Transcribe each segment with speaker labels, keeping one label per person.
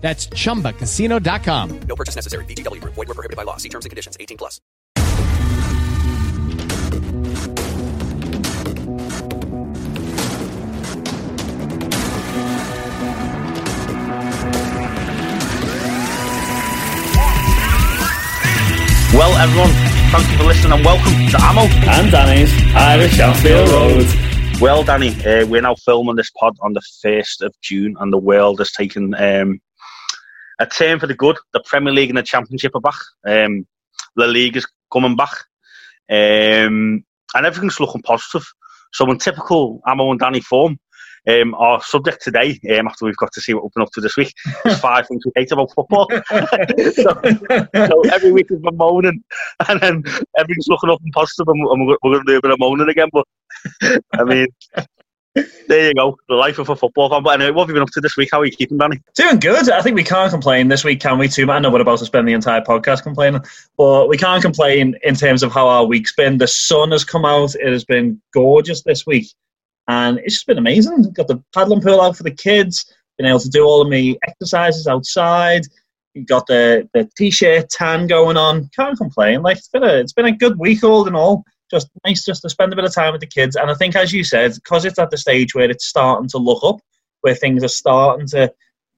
Speaker 1: That's chumbacasino.com.
Speaker 2: No purchase necessary. VGW Group. Void were prohibited by law. See terms and conditions. 18 plus.
Speaker 3: Well, everyone, thank you for listening and welcome to Amo.
Speaker 4: and Danny's Irish Anfield Road.
Speaker 3: Well, Danny, uh, we're now filming this pod on the 1st of June, and the world has taken um, a turn for the good. The Premier League and the Championship are back. Um, the league is coming back. Um, and everything's looking positive. So, in typical Amo and Danny form, um, our subject today, um, after we've got to see what we've been up to this week, is five things we hate about football. so, so every week we've been moaning, and then everything's looking up and positive, and we're, we're going to do a bit of moaning again. But I mean, there you go, the life of a football fan. But anyway, what have you been up to this week? How are you keeping, Danny?
Speaker 4: Doing good. I think we can't complain this week, can we? Too. I know we're about to spend the entire podcast complaining, but we can't complain in terms of how our week's been. The sun has come out. It has been gorgeous this week, and it's just been amazing. Got the paddling pool out for the kids. Been able to do all of my exercises outside. Got the the t-shirt tan going on. Can't complain. Like it's been a it's been a good week all in all. Just nice just to spend a bit of time with the kids. And I think, as you said, because it's at the stage where it's starting to look up, where things are starting to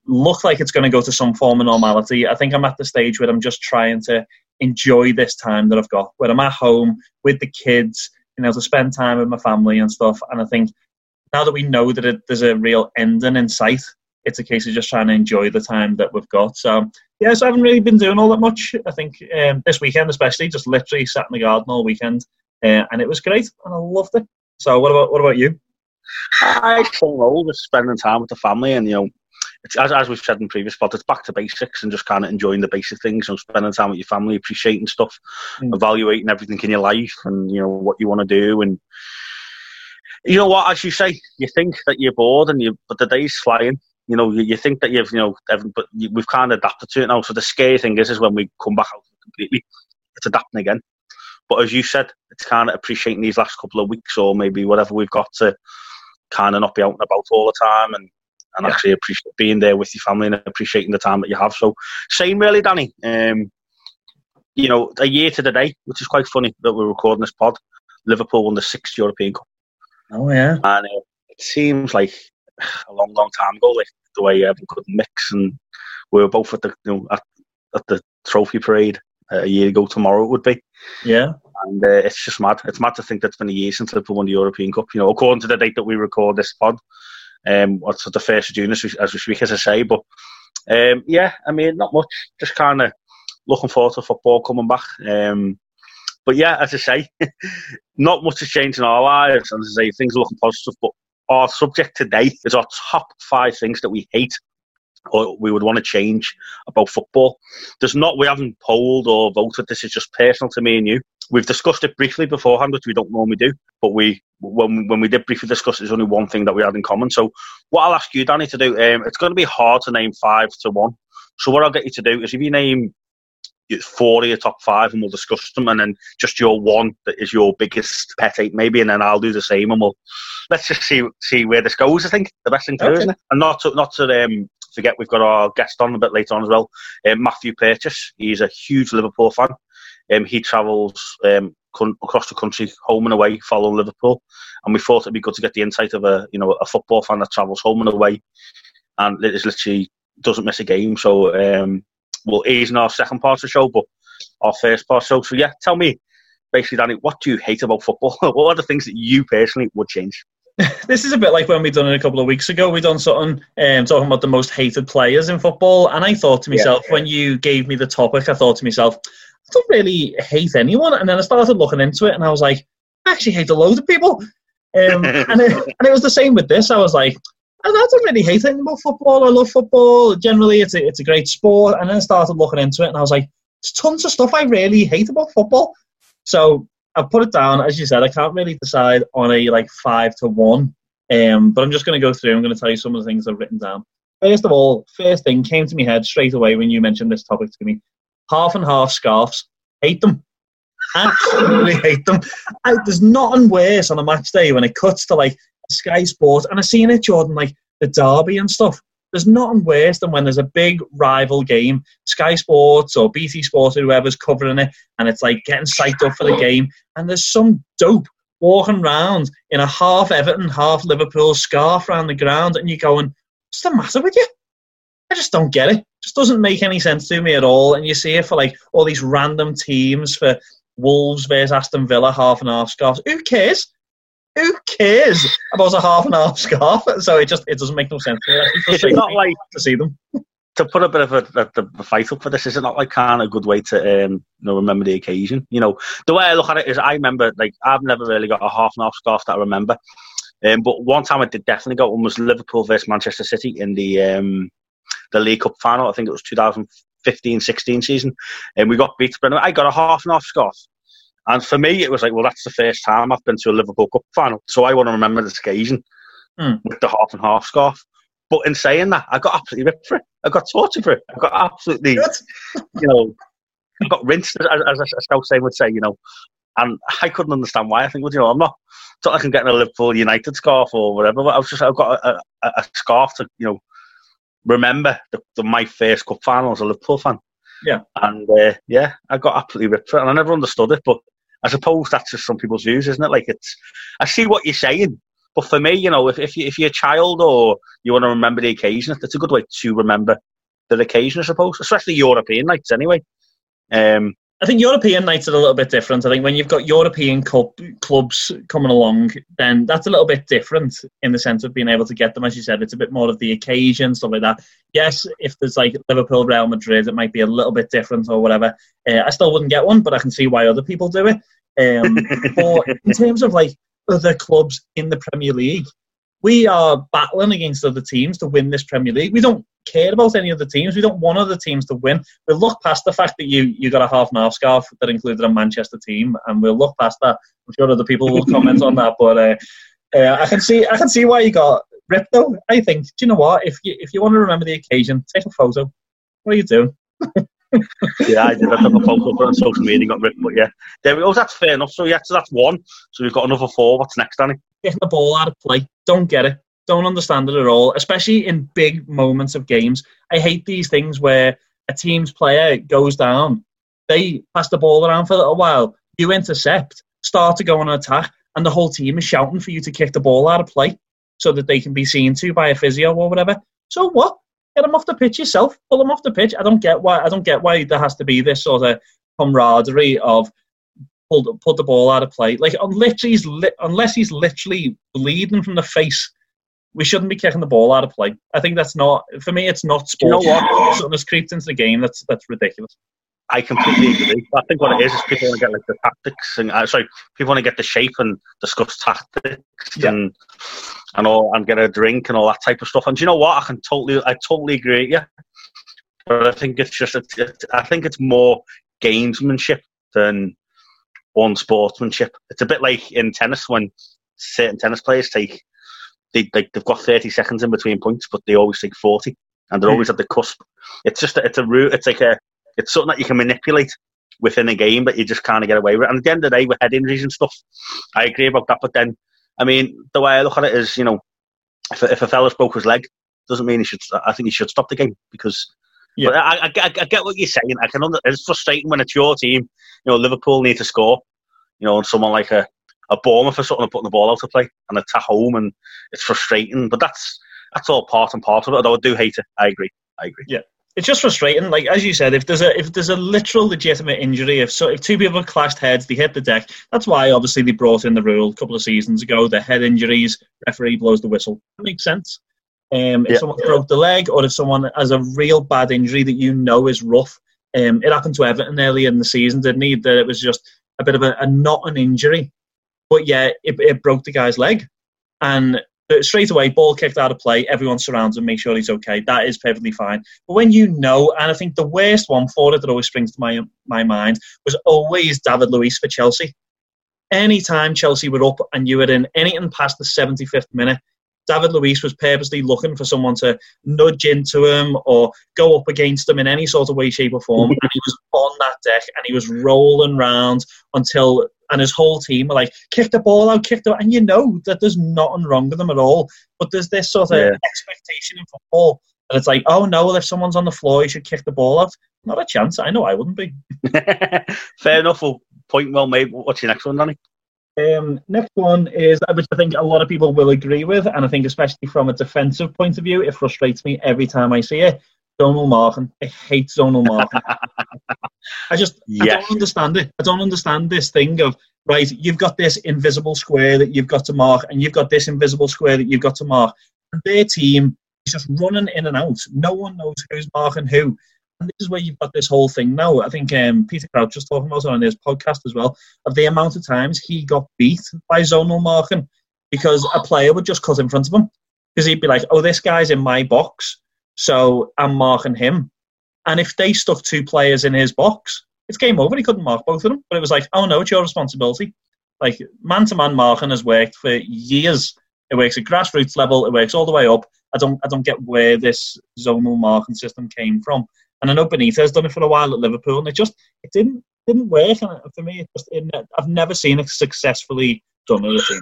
Speaker 4: look like it's going to go to some form of normality. I think I'm at the stage where I'm just trying to enjoy this time that I've got, where I'm at home with the kids, you know, to spend time with my family and stuff. And I think now that we know that it, there's a real ending in sight, it's a case of just trying to enjoy the time that we've got. So, yeah, so I haven't really been doing all that much. I think um, this weekend, especially, just literally sat in the garden all weekend, uh, and it was great, and I loved it. So, what about what about you?
Speaker 3: I don't know, just spending time with the family, and you know, it's, as, as we've said in previous pods, it's back to basics and just kind of enjoying the basic things. You know, spending time with your family, appreciating stuff,
Speaker 4: Mm.
Speaker 3: evaluating everything in your life, and you know what you want to do. And you know what, as you say, you think that you're bored, and you but the day's flying. You know, you, you think that you've you know, every- but you, we've kind of adapted to it now. So the scary thing is, is when we come back out completely, it's adapting again. But as you said, it's kind of appreciating these last couple of weeks or maybe whatever we've got to kind of not be out and about all the time and, and
Speaker 4: Yeah.
Speaker 3: actually appreciate being there with your family and appreciating the time that you have. So, same really, Danny. Um, you know, a year to the day, which is quite funny that we're recording this pod. Liverpool won the sixth European Cup,
Speaker 4: Oh yeah,
Speaker 3: and uh, it seems like a long, long time ago. Like the way everyone could mix, and we were both at the you know at, at the trophy parade a year ago. Tomorrow it would be.
Speaker 4: yeah.
Speaker 3: And uh, it's just mad. It's mad to think that it's been a year since Liverpool won the European Cup. You know, according to the date that we record this pod, um, what's the first of June as we, as we speak, as I say. But um, yeah, I mean, not much. Just kind of looking forward to football coming back. Um, but yeah, as I say, not much has changed in our lives, and as I say, things are looking positive. But our subject today is our top five things that we hate or we would want to change about football. There's not, we haven't polled or voted. This is just personal to me and you. We've discussed it briefly beforehand, which we don't normally do. But we, when when we did briefly discuss, it, there's only one thing that we had in common. So what I'll ask you, Danny, to do, um, it's going to be hard to name five to one. So what I'll get you to do is if you name four of your top five and we'll discuss them, and then just your one that is your biggest pet hate, maybe, and then I'll do the same, and we'll let's just see see where this goes. I think the best thing to do, isn't it? And not to not to um, forget, we've got our guest on a bit later on as well, um, Matthew Purchase. He's a huge Liverpool fan. Um, he travels um, con- across the country, home and away, following Liverpool, and we thought it'd be good to get the insight of a you know a football fan that travels home and away, and it is literally doesn't miss a game. So um, well, he's in our second part of the show, but our first part. So, so yeah, tell me, basically, Danny, what do you hate about football? what are the things that you personally would change?
Speaker 4: this is a bit like when we done it a couple of weeks ago. We done something um, talking about the most hated players in football, and I thought to myself when you gave me the topic, I thought to myself, I don't really hate anyone. And then I started looking into it, and I was like, I actually hate a load of people. Um, and, it, and it was the same with this. I was like, I I don't really hate anything about football. I love football. Generally, it's a, it's a great sport. And then I started looking into it, and I was like, there's tons of stuff I really hate about football. So I've put it down, as you said, I can't really decide on a like five to one. Um, but I'm just going to go through. I'm going to tell you some of the things I've written down. First of all, first thing came to my head straight away when you mentioned this topic to me. Half and half scarves. Hate them. Absolutely hate them. I, there's nothing worse on a match day when it cuts to like Sky Sports, and I've seen it, Jordan, like the derby and stuff. There's nothing worse than when there's a big rival game, Sky Sports or BT Sports or whoever's covering it, and it's like getting psyched up for the game, and there's some dope walking around in a half Everton, half Liverpool scarf around the ground, and you're going, what's the matter with you? I just don't get it. It just doesn't make any sense to me at all. And you see it for like all these random teams for Wolves versus Aston Villa, half and half scarves. Who cares? Who cares about a half and half scarf? So it just it doesn't make no sense to me. It actually
Speaker 3: Is it
Speaker 4: frustrates
Speaker 3: not like
Speaker 4: to see them.
Speaker 3: to put a bit of a, a, a fight up for this? Is it not like kind of a good way to um, you know remember the occasion? You know, the way I look at it is, I remember like I've never really got a half and half scarf that I remember. Um, but one time I did definitely got one was Liverpool versus Manchester City in the um, the League Cup final. I think it was 2015-16 season, and we got beat. But I got a half and half scarf. And for me, it was like, well, that's the first time I've been to a Liverpool Cup final, so I want to remember this occasion
Speaker 4: Hmm.
Speaker 3: with the half and half scarf. But in saying that, I got absolutely ripped for it. I got tortured for it. I got absolutely, you know, I got rinsed, as, as a scout saying would say, you know. And I couldn't understand why. I think, well, you know, I'm not, it's not like I'm getting a Liverpool United scarf or whatever, but I was just, I've got a, a, a scarf to, you know, remember the, the, my first cup final as a Liverpool fan.
Speaker 4: Yeah.
Speaker 3: And uh, yeah, I got absolutely ripped for it, and I never understood it. But I suppose that's just some people's views, isn't it? Like it's, I see what you're saying, but for me, you know, if if, you, if you're a child or you want to remember the occasion, it's a good way to remember the occasion, I suppose, especially European nights anyway. Um,
Speaker 4: I think European nights are a little bit different. I think when you've got European cup clubs coming along, then that's a little bit different in the sense of being able to get them. As you said, it's a bit more of the occasion, stuff like that. Yes, if there's like Liverpool, Real Madrid, it might be a little bit different or whatever. Uh, I still wouldn't get one, but I can see why other people do it. Um, but in terms of like other clubs in the Premier League, we are battling against other teams to win this Premier League. We don't care about any other teams. We don't want other teams to win. We'll look past the fact that you, you got a half and half scarf that included a Manchester team, and we'll look past that. I'm sure other people will comment on that, but uh, uh, I can see I can see why you got ripped though. I think. Do you know what? If you if you want to remember the occasion, take a photo. What are you doing?
Speaker 3: yeah, I did. I took a photo it on social media and got ripped, but yeah, there we go. Oh, that's fair enough. So yeah, so that's one. So we've got another four. What's next, Danny?
Speaker 4: Getting the ball out of play. Don't get it. Don't understand it at all, especially in big moments of games. I hate these things where a team's player goes down, they pass the ball around for a little while, you intercept, start to go on an attack, and the whole team is shouting for you to kick the ball out of play so that they can be seen to by a physio or whatever. So what? Get them off the pitch yourself. Pull them off the pitch. I don't get why. I don't get why there has to be this sort of camaraderie of pull the, pull the ball out of play. Like unless he's li- unless he's literally bleeding from the face, we shouldn't be kicking the ball out of play. I think that's not for me. It's not
Speaker 3: you know
Speaker 4: sport.
Speaker 3: what?
Speaker 4: Something has creeped into the game. That's that's ridiculous.
Speaker 3: I completely agree. I think what it is is people want to get like the tactics and uh, sorry, people want to get the shape and discuss tactics
Speaker 4: Yeah.
Speaker 3: and and all and get a drink and all that type of stuff. And do you know what? I can totally, I totally agree. Yeah, but I think it's just, it's, it's, I think it's more gamesmanship than unsportsmanship. It's a bit like in tennis when certain tennis players take they like they've got thirty seconds in between points, but they always take forty, and they're
Speaker 4: Mm.
Speaker 3: always at the cusp. It's just it's a route. It's like a it's something that you can manipulate within a game, but you just can't get away with it. And at the end of the day, with head injuries and stuff, I agree about that. But then, I mean, the way I look at it is, you know, if, if a fella's broke his leg, doesn't mean he should. I think he should stop the game because. Yeah. But I, I, I, get what you're saying. I can. Under, it's frustrating when it's your team. You know, Liverpool need to score. You know, and someone like a a Bournemouth for something putting the ball out to play and it's at home and it's frustrating. But that's that's all part and part of it. Although I do hate it. I agree. I agree.
Speaker 4: Yeah it's just frustrating. Like as you said, if there's a if there's a literal legitimate injury, if so if two people clashed heads, they hit the deck. That's why obviously they brought in the rule a couple of seasons ago. The head injuries, referee blows the whistle. That makes sense. Um, if yeah. someone broke the leg, or if someone has a real bad injury that you know is rough, um, it happened to Everton earlier in the season, didn't it? That it was just a bit of a, a not an injury, but yeah, it, it broke the guy's leg, and straight away, ball kicked out of play, everyone surrounds him, make sure he's okay. That is perfectly fine. But when you know, and I think the worst one for it that always springs to my my mind was always David Luiz for Chelsea. Anytime Chelsea were up and you were in anything past the 75th minute, David Luiz was purposely looking for someone to nudge into him or go up against him in any sort of way, shape, or form. and he was on that deck and he was rolling round until and his whole team are like, kick the ball out, kick the and you know that there's nothing wrong with them at all. But there's this sort of yeah. expectation in football. And it's like, oh no, well if someone's on the floor, you should kick the ball out. Not a chance. I know I wouldn't be.
Speaker 3: Fair enough. Well, point well made. What's your next one, Danny?
Speaker 4: Um, next one is, which I think a lot of people will agree with, and I think especially from a defensive point of view, it frustrates me every time I see it. Donald Martin. I hate zonal marking. I just yes. I don't understand it. I don't understand this thing of right. You've got this invisible square that you've got to mark, and you've got this invisible square that you've got to mark. And their team is just running in and out. No one knows who's marking who. And this is where you've got this whole thing now. I think um, Peter Crouch was talking about it on his podcast as well of the amount of times he got beat by zonal marking because a player would just cut in front of him because he'd be like, "Oh, this guy's in my box." So I'm marking him. And if they stuck two players in his box, it's game over. He couldn't mark both of them. But it was like, oh no, it's your responsibility. Like man to man marking has worked for years. It works at grassroots level. It works all the way up. I don't, I don't get where this zonal marking system came from. And I know Benitez done it for a while at Liverpool, and it just it didn't didn't work. And for me, it just it, I've never seen it successfully done at a team.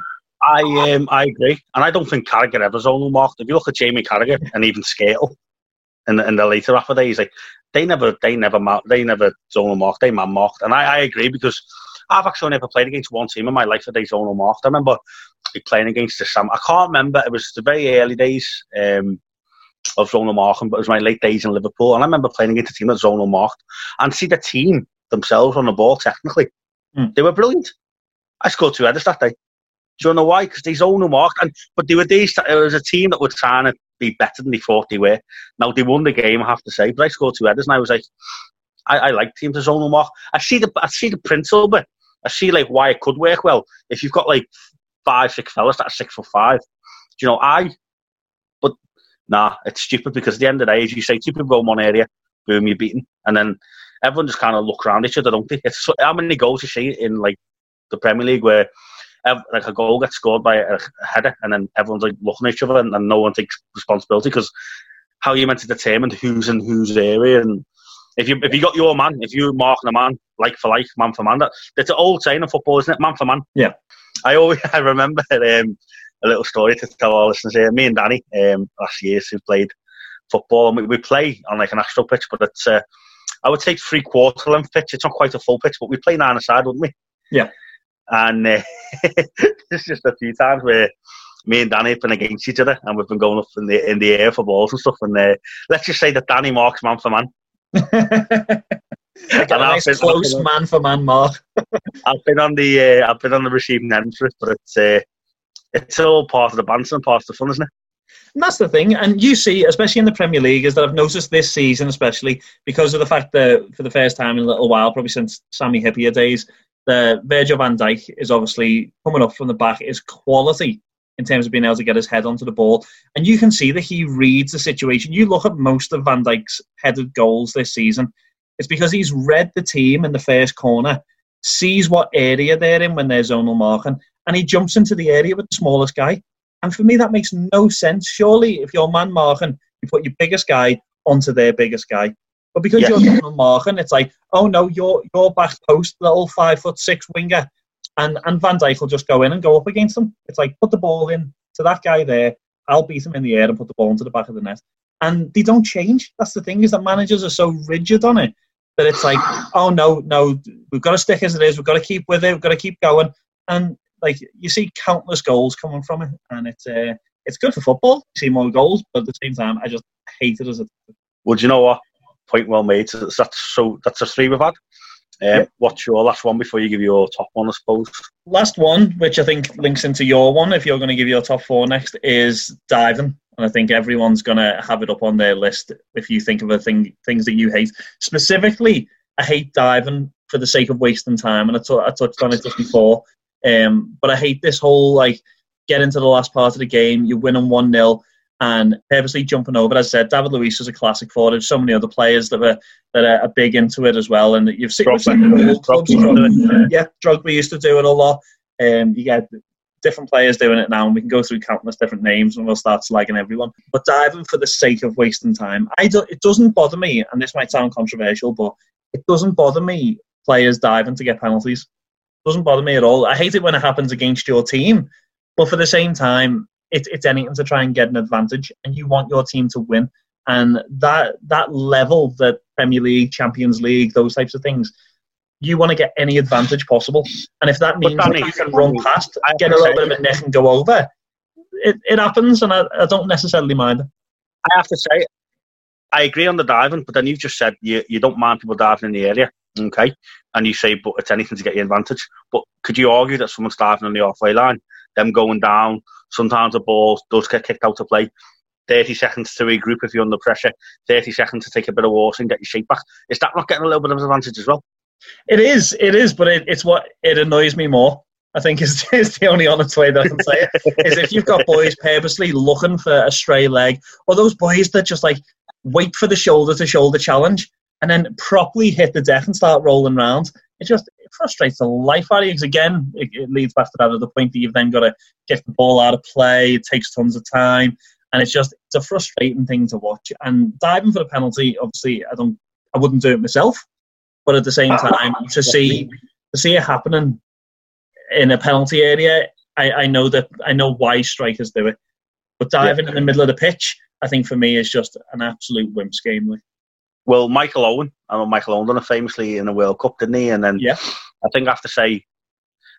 Speaker 3: I um, I agree, and I don't think Carragher ever zonal marked. If you look at Jamie Carragher and even Skrtel in the, in the later half of days, like they never they never marked, they never zonal marked, they man marked, and I, I agree because I've actually never played against one team in my life that they zonal marked. I remember playing against the Sam. I can't remember. It was the very early days um, of zonal marking, but it was my late days in Liverpool, and I remember playing against a team that zonal marked and see the team themselves on the ball. Technically, mm. they were brilliant. I scored two headers that day. Do you know why? Because they zonal marked, and but they were these. It was a team that were trying to be better than they thought they were. Now they won the game, I have to say, but I scored two headers, and I was like, I, I like teams to zonal mark. I see the I see the principle, but I see like why it could work well if you've got like five, six fellas that are six foot five. Do you know I? But nah, it's stupid because at the end of the day, as you say, two people go in one area, boom, you're beaten, and then everyone just kind of look around each other, don't they? It's how many goals you see in like the Premier League where like a goal gets scored by a header, and then everyone's like looking at each other, and, and no one takes responsibility because how are you meant to determine who's in whose area? And if you if you got your man, if you're marking a man like for like, man for man, that that's an old saying in football, isn't it? Man for man.
Speaker 4: Yeah.
Speaker 3: I always I remember um, a little story to tell our listeners here. Me and Danny um, last year who played football, and we, we play on like an astro pitch, but it's uh, I would say three quarter length pitch. It's not quite a full pitch, but we play nine aside, wouldn't we?
Speaker 4: Yeah.
Speaker 3: And uh, there's just a few times where me and Danny have been against each other, and we've been going up in the in the air for balls and stuff. And uh, let's just say that Danny marks man for man.
Speaker 4: like a nice close man for man mark.
Speaker 3: I've been on the uh, I've been on the receiving end for it, but it's uh, it's all part of the banter and part of the fun, isn't it?
Speaker 4: And that's the thing. And you see, especially in the Premier League, is that I've noticed this season, especially because of the fact that for the first time in a little while, probably since Sammy Hyypiä days, the Virgil van Dijk is obviously coming up from the back is quality in terms of being able to get his head onto the ball. And you can see that he reads the situation. You look at most of Van Dijk's headed goals this season, it's because he's read the team in the first corner, sees what area they're in when they're zonal marking, and he jumps into the area with the smallest guy. And for me, that makes no sense. Surely, if you're man marking, you put your biggest guy onto their biggest guy. But because
Speaker 3: Yes.
Speaker 4: you're zonal marking, it's like, oh no, you're you're back post, little five foot six winger, and and Van Dijk will just go in and go up against them. It's like put the ball in to that guy there. I'll beat him in the air and put the ball into the back of the net. And they don't change. That's the thing is that managers are so rigid on it that it's like, oh no, no, we've got to stick as it is. We've got to keep with it. We've got to keep going. And like you see countless goals coming from it, and it's uh, it's good for football. You see more goals, but at the same time, I just hate it as a
Speaker 3: Well, do you know what? Point well made. So That's so that's a three we've had. Um, What's your last one before you give your top one? I suppose.
Speaker 4: last one, which I think links into your one, if you're going to give your top four next, is diving. And I think everyone's going to have it up on their list if you think of a thing, things that you hate. Specifically, I hate diving for the sake of wasting time, and I, t- I touched on it just before. Um, but I hate this whole like get into the last part of the game, you're winning one 0 and purposely jumping over. As I said, David Luiz is a classic for it. There's so many other players that are that are, are big into it as well, and you've seen, seen all clubs
Speaker 3: Drogba used to
Speaker 4: it. Yeah, Drogba used to do it a lot. Um, you get different players doing it now, and we can go through countless different names, and we'll start slagging everyone. But diving for the sake of wasting time, I do, it doesn't bother me, and this might sound controversial, but it doesn't bother me players diving to get penalties. Doesn't bother me at all. I hate it when it happens against your team, but for the same time, it, it's anything to try and get an advantage, and you want your team to win. And that that level, the Premier League, Champions League, those types of things, you want to get any advantage possible. And if that means that you can run past, get a little bit of a neck and go over, it, it happens, and I, I don't necessarily mind.
Speaker 3: I have to say, I agree on the diving, but then you've just said you, you don't mind people diving in the area, okay? And you say, but it's anything to get you advantage. But could you argue that someone's diving on the halfway line, them going down, sometimes the ball does get kicked out of play, 30 seconds to regroup if you're under pressure, 30 seconds to take a bit of water and get your shape back. Is that not getting a little bit of advantage as well?
Speaker 4: It is, it is, but it, it's what it annoys me more. I think is, is the only honest way that I can say it. is if you've got boys purposely looking for a stray leg, or those boys that just like wait for the shoulder to shoulder challenge and then properly hit the deck and start rolling around. It just frustrates the life out of you. again, it, it leads back to that other point that you've then got to get the ball out of play. It takes tons of time, and it's just it's a frustrating thing to watch. And diving for the penalty, obviously, I don't, I wouldn't do it myself, but at the same ah, time, to see to see it happening in a penalty area, I, I know that I know why strikers do it. But diving in the middle of the pitch, I think for me is just an absolute wimps game. Like.
Speaker 3: Well, Michael Owen, I know Michael Owen done it famously in the World Cup, didn't he? And then
Speaker 4: Yeah.
Speaker 3: I think I have to say,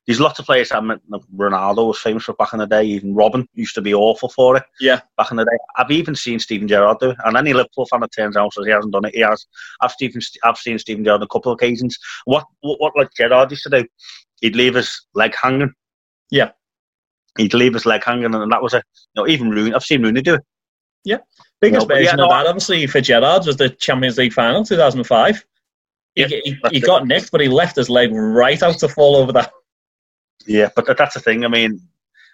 Speaker 3: there's lots of players. I mean, Ronaldo was famous for back in the day. Even Robben used to be awful for it.
Speaker 4: Yeah.
Speaker 3: back in the day. I've even seen Steven Gerrard do it, and any Liverpool fan that turns out says he hasn't done it, he has. I've Stephen, I've seen Steven Gerrard on a couple of occasions. What, what, what like Gerrard used to do? He'd leave his leg hanging.
Speaker 4: Yeah.
Speaker 3: He'd leave his leg hanging, and that was it. You know, even Rooney. I've seen Rooney do it.
Speaker 4: Biggest
Speaker 3: No,
Speaker 4: version
Speaker 3: yeah,
Speaker 4: of
Speaker 3: no,
Speaker 4: that, obviously, for Gerrard was the Champions League final 2005. He,
Speaker 3: Yeah,
Speaker 4: he, he got nicked, but he left his leg right out to fall over that.
Speaker 3: Yeah, but that's the thing. I mean,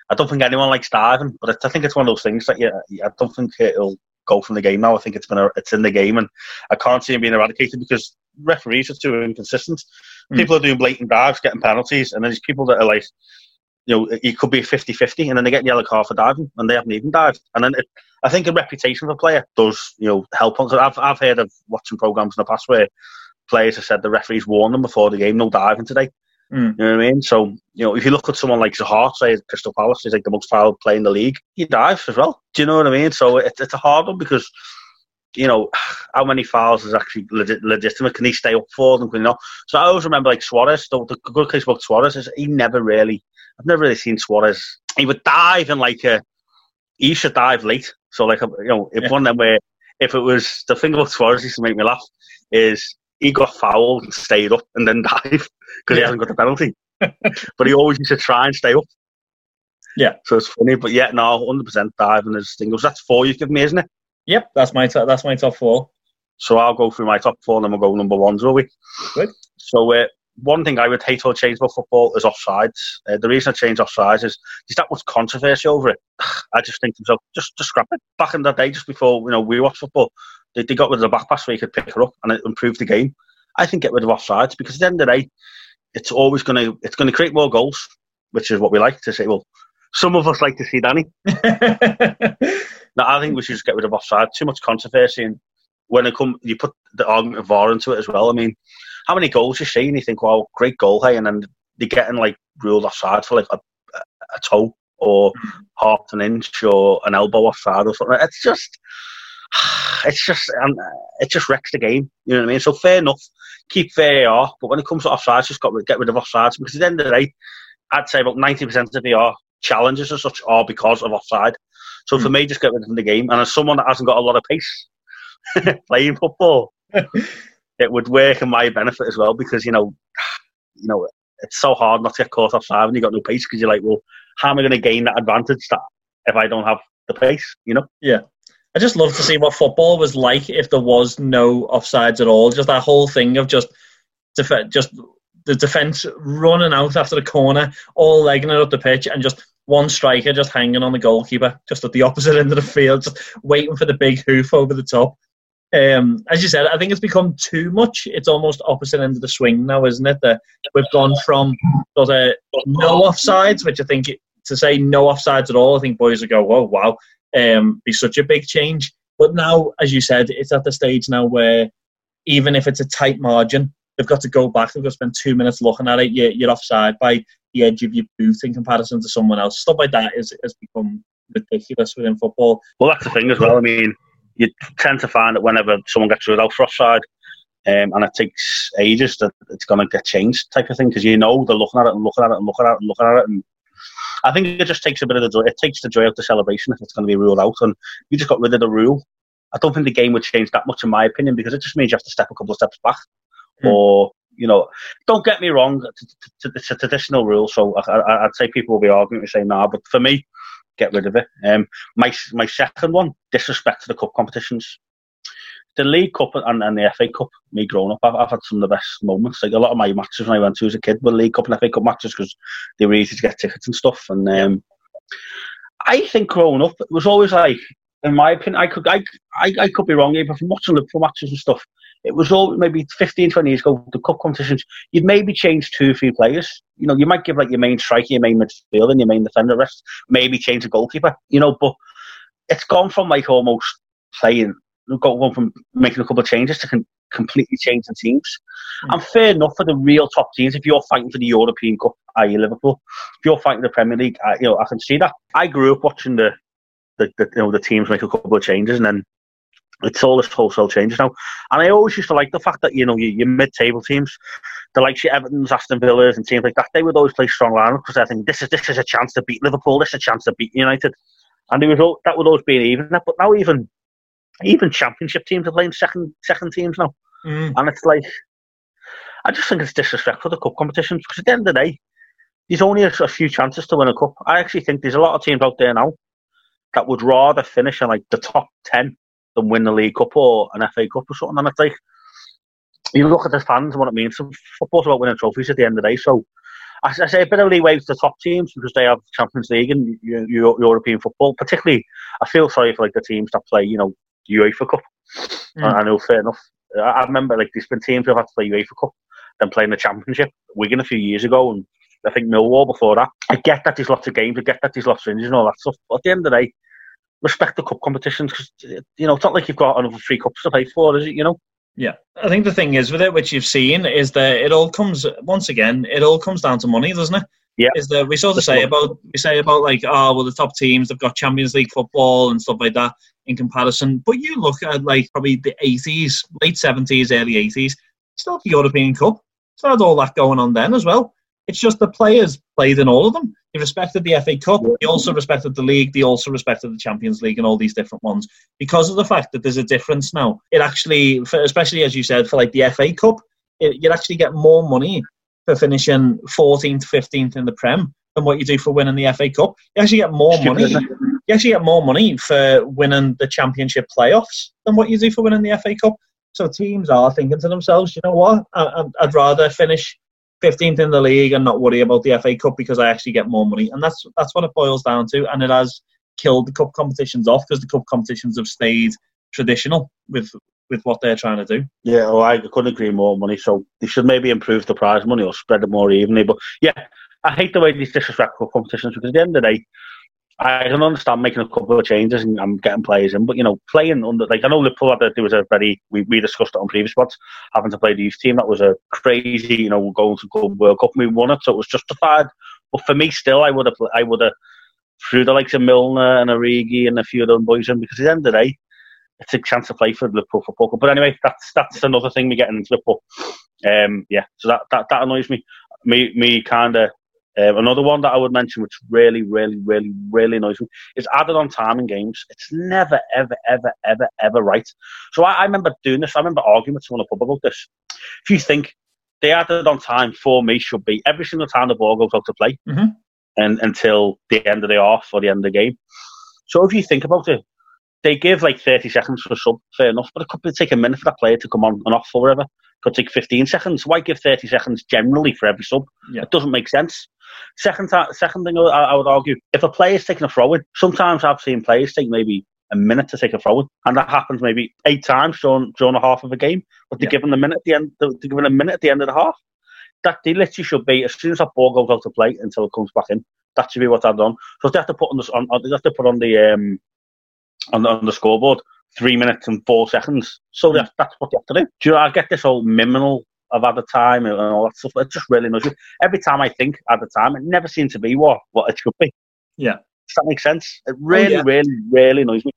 Speaker 3: I don't think anyone likes diving, but I think it's one of those things that yeah, I don't think it'll go from the game now. I think it's been a, it's in the game, and I can't see it being eradicated because referees are too inconsistent.
Speaker 4: Mm.
Speaker 3: People are doing blatant dives, getting penalties, and then there's people that are like, you know, it could be 50-50, and then they get the yellow card for diving, and they haven't even dived. And then it, I think a reputation of a player does, you know, help. Because I've I've heard of watching programs in the past where players have said the referees warned them before the game, no diving today.
Speaker 4: Mm.
Speaker 3: You know what I mean? So, you know, if you look at someone like Zaha, say Crystal Palace, he's like the most fouled player in the league, he dives as well. Do you know what I mean? So it, it's a hard one because, you know, how many fouls is actually legit, legitimate? Can he stay up for them? You know? So I always remember like Suarez, the, the good case about Suarez is he never really, I've never really seen Suarez. He would dive in like a, he should dive late. So like, you know, if
Speaker 4: Yeah.
Speaker 3: one of them where, if it was, the thing about Suarez used to make me laugh is he got fouled and stayed up and then dive because he hasn't got the penalty. but he always used to try and stay up.
Speaker 4: Yeah.
Speaker 3: So it's funny, but yeah, no, hundred percent diving is thing. That's four you give me, isn't it?
Speaker 4: Yep, that's my top, that's my top four.
Speaker 3: So I'll go through my top four, and then we'll go number ones, will we?
Speaker 4: Good.
Speaker 3: So uh, one thing I would hate to change about football is offsides. Uh, the reason I change offsides is there's that much controversy over it. I just think to myself, just just scrap it. Back in the day, just before you know we watched football, they, they got rid of the back pass where you could pick her up, and it improved the game. I think get rid of offsides because at the end of the day, it's always going to it's going to create more goals, which is what we like to say. Well, some of us like to see Danny. No, I think we should just get rid of offside. Too much controversy, and when it come, you put the argument of VAR into it as well. I mean, how many goals you see and you think, well, great goal, hey, and then they're getting like ruled offside for like a, a toe or half an inch or an elbow offside or something. It's just, it's just, um, it just wrecks the game. You know what I mean? So fair enough, keep fair VAR, but when it comes to offsides, just got to get rid of offsides because at the end of the day, I'd say about ninety percent of VAR challenges and such are because of offside. So for mm. me, just get rid of the game. And as someone that hasn't got a lot of pace playing football, it would work in my benefit as well because you know, you know, it's so hard not to get caught offside when you got no pace because you're like, well, how am I going to gain that advantage that if I don't have the pace? You know?
Speaker 4: Yeah. I just love to see what football was like if there was no offsides at all. Just that whole thing of just, def- just the defence running out after the corner, all legging it up the pitch, and just one striker just hanging on the goalkeeper, just at the opposite end of the field, just waiting for the big hoof over the top. Um, as you said, I think it's become too much. It's almost opposite end of the swing now, isn't it? That we've gone from sort of no offsides, which I think to say no offsides at all, I think boys would go, "Whoa, wow," um, be such a big change. But now, as you said, it's at the stage now where even if it's a tight margin, they've got to go back. They've got to spend two minutes looking at it. You're, you're offside by the edge of your boot in comparison to someone else. Stuff like that is, has become ridiculous within football.
Speaker 3: Well, that's the thing as well. I mean, you tend to find that whenever someone gets ruled out for offside, um, and it takes ages that it's going to get changed, type of thing, because you know they're looking at it and looking at it and looking at it and looking at it, and I think it just takes a bit of the joy. It takes the joy out of the celebration if it's going to be ruled out, and you just got rid of the rule. I don't think the game would change that much, in my opinion, because it just means you have to step a couple of steps back, mm. or you know, don't get me wrong, it's a traditional rule, so I, would say people will be arguing and saying, nah, but for me, get rid of it. Um, my my second one, disrespect to the cup competitions. The League Cup and, and the FA Cup, me growing up, I've, I've, had some of the best moments. Like a lot of my matches when I went to as a kid were League Cup and FA Cup matches because they were easy to get tickets and stuff. And um, I think growing up, it was always like, in my opinion, I could I, I, I could be wrong here, but from watching Liverpool matches and stuff, it was all maybe 15, 20 years ago, the cup competitions, you'd maybe change two or three players. You know, you might give like your main striker, your main midfielder, and your main defender rest, maybe change a goalkeeper, you know, but it's gone from like almost playing, gone from making a couple of changes to con- completely changing teams. Mm. And fair enough for the real top teams, if you're fighting for the European Cup, i.e. Liverpool, if you're fighting the Premier League, I, you know, I can see that. I grew up watching the, the, the, you know, the teams make a couple of changes and then it's all this wholesale change now. And I always used to like the fact that, you know, your, your mid-table teams, the likes of Everton's, Aston Villas and teams like that, they would always play strong line because I think this is this is a chance to beat Liverpool, this is a chance to beat United. And it was all, that would always be an even. But now even even championship teams are playing second second teams now. Mm. And it's like, I just think it's disrespectful to cup competitions because at the end of the day, there's only a, a few chances to win a cup. I actually think there's a lot of teams out there now that would rather finish in like the top 10 than win the League Cup or an FA Cup or something. And it's like, you look at the fans and what it means. Football's about winning trophies at the end of the day. So I, I say a bit of leeway to the top teams because they have Champions League and European football. Particularly, I feel sorry for like the teams that play, you know, UEFA Cup. Mm. I, I know, fair enough. I remember like there's been teams who have had to play UEFA Cup then playing the Championship. Wigan a few years ago, and I think Millwall before that. I get that there's lots of games. I get that there's lots of injuries and all that stuff. But at the end of the day, respect the cup competitions because you know it's not like you've got another three cups to play for, is it? You know.
Speaker 4: Yeah, I think the thing is with it, which you've seen, is that it all comes once again. It all comes down to money, doesn't it?
Speaker 3: Yeah.
Speaker 4: Is that we sort of say about we say about like oh well the top teams they've got Champions League football and stuff like that in comparison, but you look at like probably the eighties, late seventies, early eighties, still the European Cup, so had all that going on then as well. It's just the players played in all of them. They respected the FA Cup. They also respected the league. They also respected the Champions League and all these different ones because of the fact that there's a difference now. It actually, especially as you said, for like the FA Cup, it, you'd actually get more money for finishing 14th, 15th in the Prem than what you do for winning the FA Cup. You actually get more money. You actually get more money for winning the Championship playoffs than what you do for winning the FA Cup. So teams are thinking to themselves, you know what? I, I'd rather finish 15th in the league and not worry about the FA Cup because I actually get more money. And that's that's what it boils down to. And it has killed the cup competitions off because the cup competitions have stayed traditional with with what they're trying to do.
Speaker 3: Yeah, well, I couldn't agree more. Money, so they should maybe improve the prize money or spread it more evenly. But yeah, I hate the way these disrespectful competitions because at the end of the day, I can understand making a couple of changes and I'm getting players in, but you know, playing under like I know Liverpool had there was a very we, we discussed it on previous spots having to play the youth team that was a crazy you know going to go World Cup and we won it, so it was justified. But for me, still, I would have I would have threw the likes of Milner and Origi and a few of them boys in because at the end of the day, it's a chance to play for Liverpool football club. But anyway, that's that's another thing we get into Liverpool. Um, yeah, so that, that that annoys me. Me me kind of um, another one that I would mention, which really, really, really, really annoys me, is added on time in games. It's never, ever, ever, ever, ever right. So I, I remember doing this. I remember arguing with someone up about this. If you think the added on time for me should be every single time the ball goes out to play,
Speaker 4: mm-hmm.
Speaker 3: and until the end of the half or the end of the game. So if you think about it, they give like 30 seconds for a sub, fair enough, but it could take a minute for that player to come on and off or whatever. Could take 15 seconds. Why give 30 seconds generally for every sub?
Speaker 4: Yeah.
Speaker 3: It doesn't make sense. Second, second thing I, I would argue, if a player's taking a throw in, sometimes I've seen players take maybe a minute to take a throw in, and that happens maybe eight times during, during a half of a game. But they're
Speaker 4: Yeah.
Speaker 3: given a minute at the end. They're given a minute at the end of the half. That they literally should be as soon as that ball goes out of play until it comes back in. That should be what I've done. So they have to put on on, on- they have to put on the um on the, on the scoreboard three minutes and four seconds. So hmm. that's that's what you have to do. Do you know? I get this whole minimal of at the time and all that stuff. It just really annoys me. Every time I think at the time, it never seems to be what what it should be.
Speaker 4: Yeah.
Speaker 3: Does that make sense? It oh, really,
Speaker 4: yeah.
Speaker 3: really, really annoys me.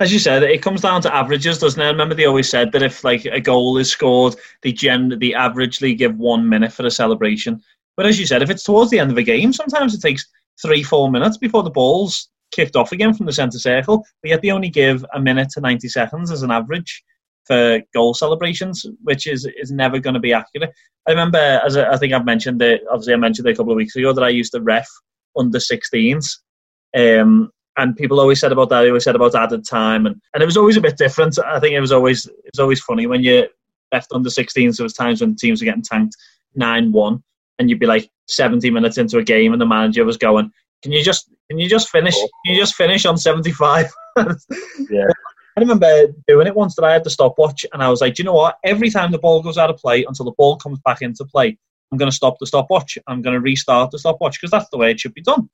Speaker 4: As you said, it comes down to averages, doesn't it? I remember they always said that if like a goal is scored, they gen they averagely give one minute for a celebration. But as you said, if it's towards the end of a game, sometimes it takes three, four minutes before the ball's kicked off again from the centre circle. But yet they only give a minute to ninety seconds as an average for goal celebrations, which is is never going to be accurate. I remember, as I, I think I've mentioned it, obviously I mentioned a couple of weeks ago that I used to ref under 16s. Um, and people always said about that. They always said about added time, and, and it was always a bit different. I think it was always it was always funny when you left under 16s. There was times when teams were getting tanked nine one, and you'd be like 70 minutes into a game, and the manager was going, "Can you just can you just finish? Can you just finish on 75?"
Speaker 3: Yeah.
Speaker 4: I remember doing it once that I had the stopwatch, and I was like, Do you know what? Every time the ball goes out of play until the ball comes back into play, I'm going to stop the stopwatch. I'm going to restart the stopwatch because that's the way it should be done.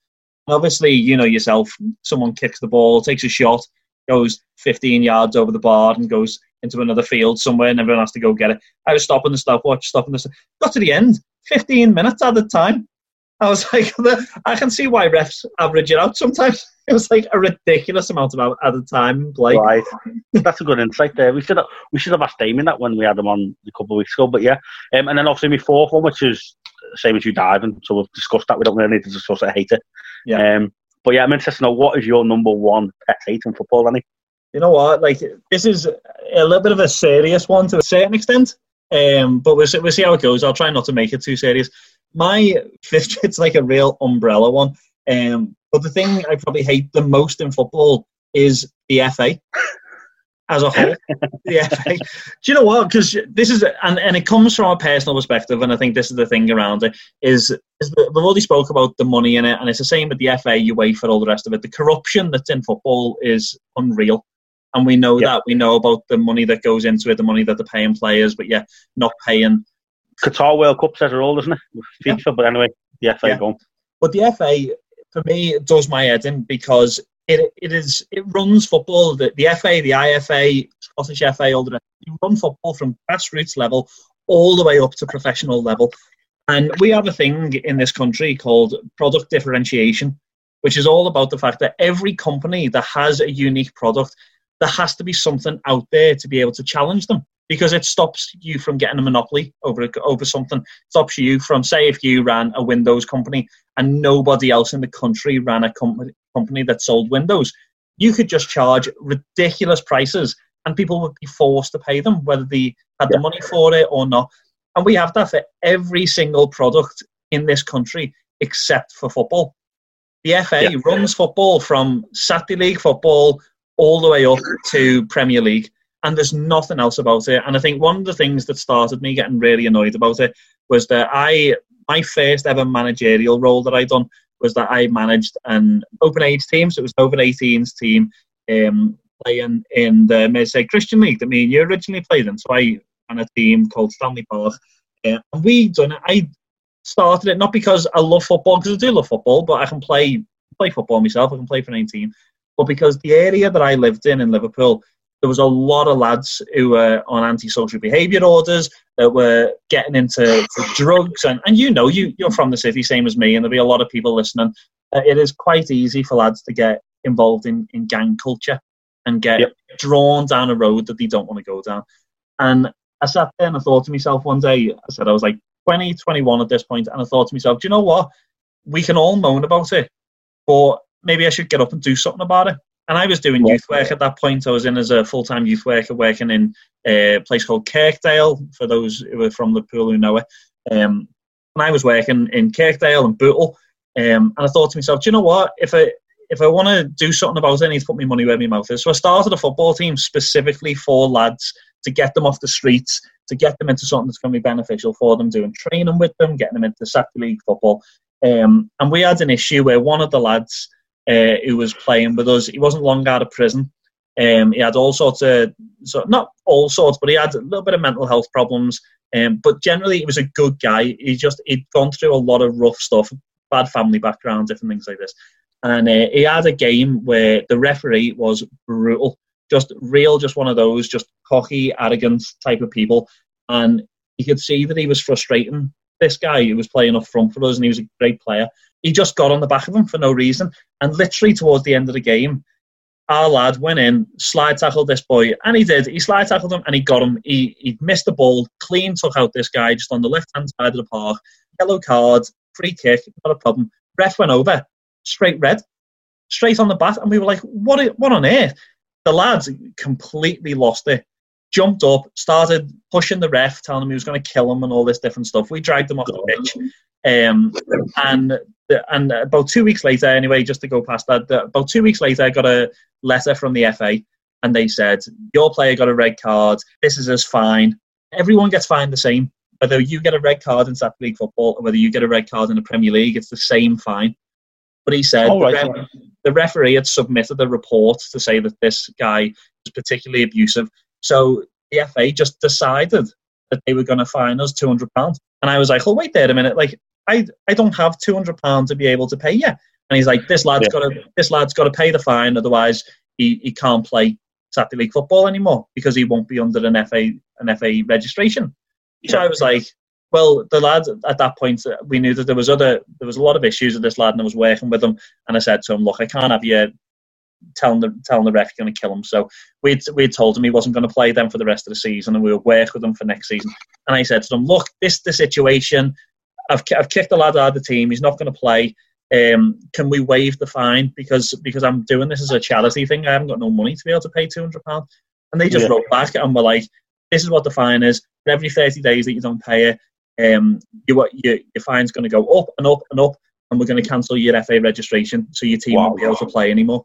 Speaker 4: And obviously, you know yourself, someone kicks the ball, takes a shot, goes 15 yards over the bar and goes into another field somewhere, and everyone has to go get it. I was stopping the stopwatch, stopping the. Got to the end, 15 minutes at the time. I was like, I can see why refs average it out sometimes. It was like a ridiculous amount of out at the time play.
Speaker 3: Right. That's a good insight there. We should have, we should have asked Damien that when we had him on a couple of weeks ago. But yeah, um, and then obviously my fourth one, which is the same as you diving. So we've discussed that. We don't really need to discuss it. I hate it.
Speaker 4: Yeah.
Speaker 3: Um, but yeah, I'm interested to know what is your number one pet hate in football, Danny?
Speaker 4: you know what? Like this is a little bit of a serious one to a certain extent. Um, but we'll see, we'll see how it goes. I'll try not to make it too serious. My fifth, it's like a real umbrella one. Um, but the thing I probably hate the most in football is the FA as a whole. the FA. Do you know what? Because this is, and, and it comes from a personal perspective, and I think this is the thing around it is, is that we've already spoke about the money in it, and it's the same with the FA, you wait for all the rest of it. The corruption that's in football is unreal and we know
Speaker 3: Yeah.
Speaker 4: that we know about the money that goes into it, the money that they're paying players, but yeah, not paying.
Speaker 3: Qatar World Cup says it all, doesn't it? With
Speaker 4: Yeah.
Speaker 3: FIFA, but anyway, the FA
Speaker 4: Yeah.
Speaker 3: going.
Speaker 4: But the FA, for me, it does my head in because it it is it runs football. The, the FA, the IFA, Scottish FA, all the you run football from grassroots level all the way up to professional level. And we have a thing in this country called product differentiation, which is all about the fact that every company that has a unique product, there has to be something out there to be able to challenge them because it stops you from getting a monopoly over over something. stops you from, say, if you ran a Windows company and nobody else in the country ran a company company that sold Windows, you could just charge ridiculous prices and people would be forced to pay them, whether they had the money for it or not. And we have that for every single product in this country except for football. The FA
Speaker 3: Yeah.
Speaker 4: runs football from Saturday League football all the way up to Premier League, and there's nothing else about it. And I think one of the things that started me getting really annoyed about it was that I, my first ever managerial role that I'd done was that I managed an open age team, so it was an over 18s team um, playing in the Mersey Christian League that me and you originally played in. So I ran a team called Stanley Park, uh, and we done it. I started it not because I love football, because I do love football, but I can play play football myself. I can play for 19. But because the area that I lived in in Liverpool, there was a lot of lads who were on antisocial behaviour orders that were getting into drugs. And, and you know, you, you're from the city, same as me, and there'll be a lot of people listening. Uh, it is quite easy for lads to get involved in, in gang culture and get yep. drawn down a road that they don't want to go down. And I sat there and I thought to myself one day, I said I was like 20, 21 at this point, and I thought to myself, do you know what? We can all moan about it, but maybe I should get up and do something about it. And I was doing youth work at that point. I was in as a full time youth worker working in a place called Kirkdale, for those who are from the pool who know it. Um, and I was working in Kirkdale and Bootle. Um, and I thought to myself, do you know what? If I if I want to do something about it, I need to put my money where my mouth is. So I started a football team specifically for lads to get them off the streets, to get them into something that's going to be beneficial for them, doing training with them, getting them into Saturday League football. Um, and we had an issue where one of the lads uh, who was playing with us, he wasn't long out of prison. Um, he had all sorts of, so not all sorts, but he had a little bit of mental health problems. Um, but generally, he was a good guy. He just he'd gone through a lot of rough stuff, bad family background, different things like this. And uh, he had a game where the referee was brutal, just real, just one of those, just cocky, arrogant type of people. And you could see that he was frustrating this guy who was playing up front for us, and he was a great player. He just got on the back of him for no reason. And literally towards the end of the game, our lad went in, slide tackled this boy, and he did. He slide tackled him and he got him. He, he missed the ball, clean took out this guy just on the left hand side of the park. Yellow card, free kick, not a problem. Ref went over, straight red, straight on the bat, and we were like, what, what on earth? The lads completely lost it. Jumped up, started pushing the ref, telling him he was going to kill him and all this different stuff. We dragged him off the pitch. Um, and and about two weeks later, anyway, just to go past that, about two weeks later, I got a letter from the FA, and they said your player got a red card. This is as fine. Everyone gets fined the same. Whether you get a red card in Saturday League football or whether you get a red card in the Premier League, it's the same fine. But he said oh, right. the, ref- the referee had submitted a report to say that this guy was particularly abusive. So the FA just decided that they were going to fine us two hundred pounds. And I was like, "Oh, wait there a minute! Like, I I don't have two hundred pounds to be able to pay you." And he's like, "This lad's yeah. got to this lad's got to pay the fine, otherwise he, he can't play Saturday League football anymore because he won't be under an FA an FA registration." Yeah. So I was like, "Well, the lad at that point uh, we knew that there was other there was a lot of issues with this lad, and I was working with him, and I said to him, "Look, I can't have you." Telling the telling the ref you're going to kill him. So we'd we'd told him he wasn't going to play them for the rest of the season, and we would work with them for next season. And I said to them, "Look, this the situation. I've, I've kicked the lad out of the team. He's not going to play. Um, can we waive the fine because because I'm doing this as a charity thing? I haven't got no money to be able to pay two hundred pounds. And they just yeah. wrote back and were like, "This is what the fine is. For every thirty days that you don't pay it, um, your your, your fine's going to go up and up and up, and we're going to cancel your FA registration, so your team wow. won't be able to play anymore."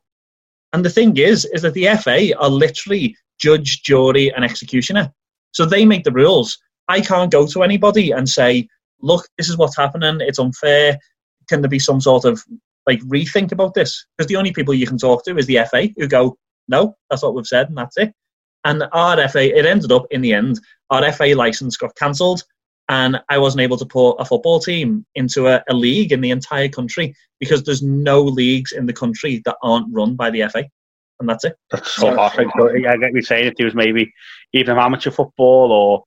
Speaker 4: And the thing is, is that the FA are literally judge, jury, and executioner. So they make the rules. I can't go to anybody and say, look, this is what's happening. It's unfair. Can there be some sort of like rethink about this? Because the only people you can talk to is the FA who go, no, that's what we've said, and that's it. And our FA, it ended up in the end, our FA license got cancelled, and I wasn't able to put a football team into a, a, league in the entire country because there's no leagues in the country that aren't run by the FA, and that's it.
Speaker 3: That's so hard. So, yeah, I get you saying if there was maybe even amateur football or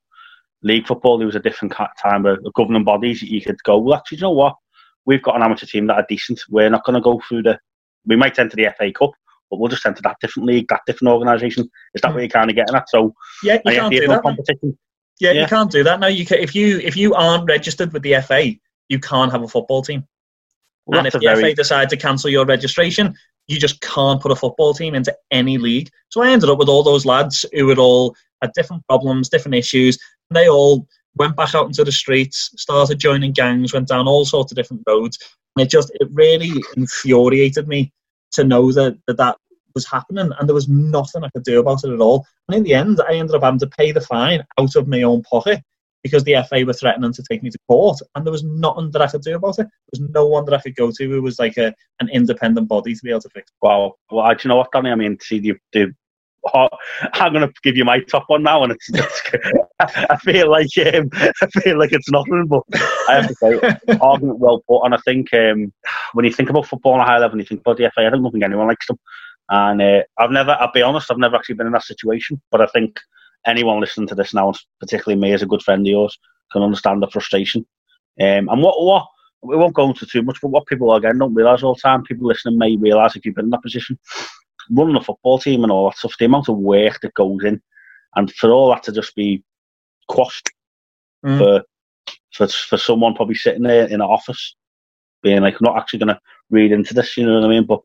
Speaker 3: league football, there was a different time of governing bodies you could go, well, actually, you know what? We've got an amateur team that are decent. We're not going to go through the. We might enter the FA Cup, but we'll just enter that different league, that different organisation. Is that mm. what you're kind of getting at? So,
Speaker 4: yeah, you can't do that. Competition. Yeah, yeah, you can't do that. No, you can, if you if you aren't registered with the FA, you can't have a football team. Well, and if the very... FA decide to cancel your registration, you just can't put a football team into any league. So I ended up with all those lads who had all had different problems, different issues, and they all went back out into the streets, started joining gangs, went down all sorts of different roads. And it just, it really infuriated me to know that that, that was happening and there was nothing I could do about it at all. And in the end, I ended up having to pay the fine out of my own pocket because the FA were threatening to take me to court, and there was nothing that I could do about it. There was no one that I could go to who was like a, an independent body to be able to fix.
Speaker 3: Wow. Well, do you know what, Danny? I mean, see, the, the oh, I'm going to give you my top one now, and it's. Just, I feel like um, I feel like it's nothing, but I have to say, argument well put. And I think um, when you think about football on a high level, and you think about the FA, I don't think anyone likes them. And uh, I've never, I'll be honest, I've never actually been in that situation. But I think anyone listening to this now, particularly me as a good friend of yours, can understand the frustration. Um, and what what we won't go into too much, but what people again don't realise all the time, people listening may realise if you've been in that position, running a football team and all that stuff, the amount of work that goes in, and for all that to just be quashed mm. for for for someone probably sitting there in an office, being like, I'm not actually going to read into this, you know what I mean? But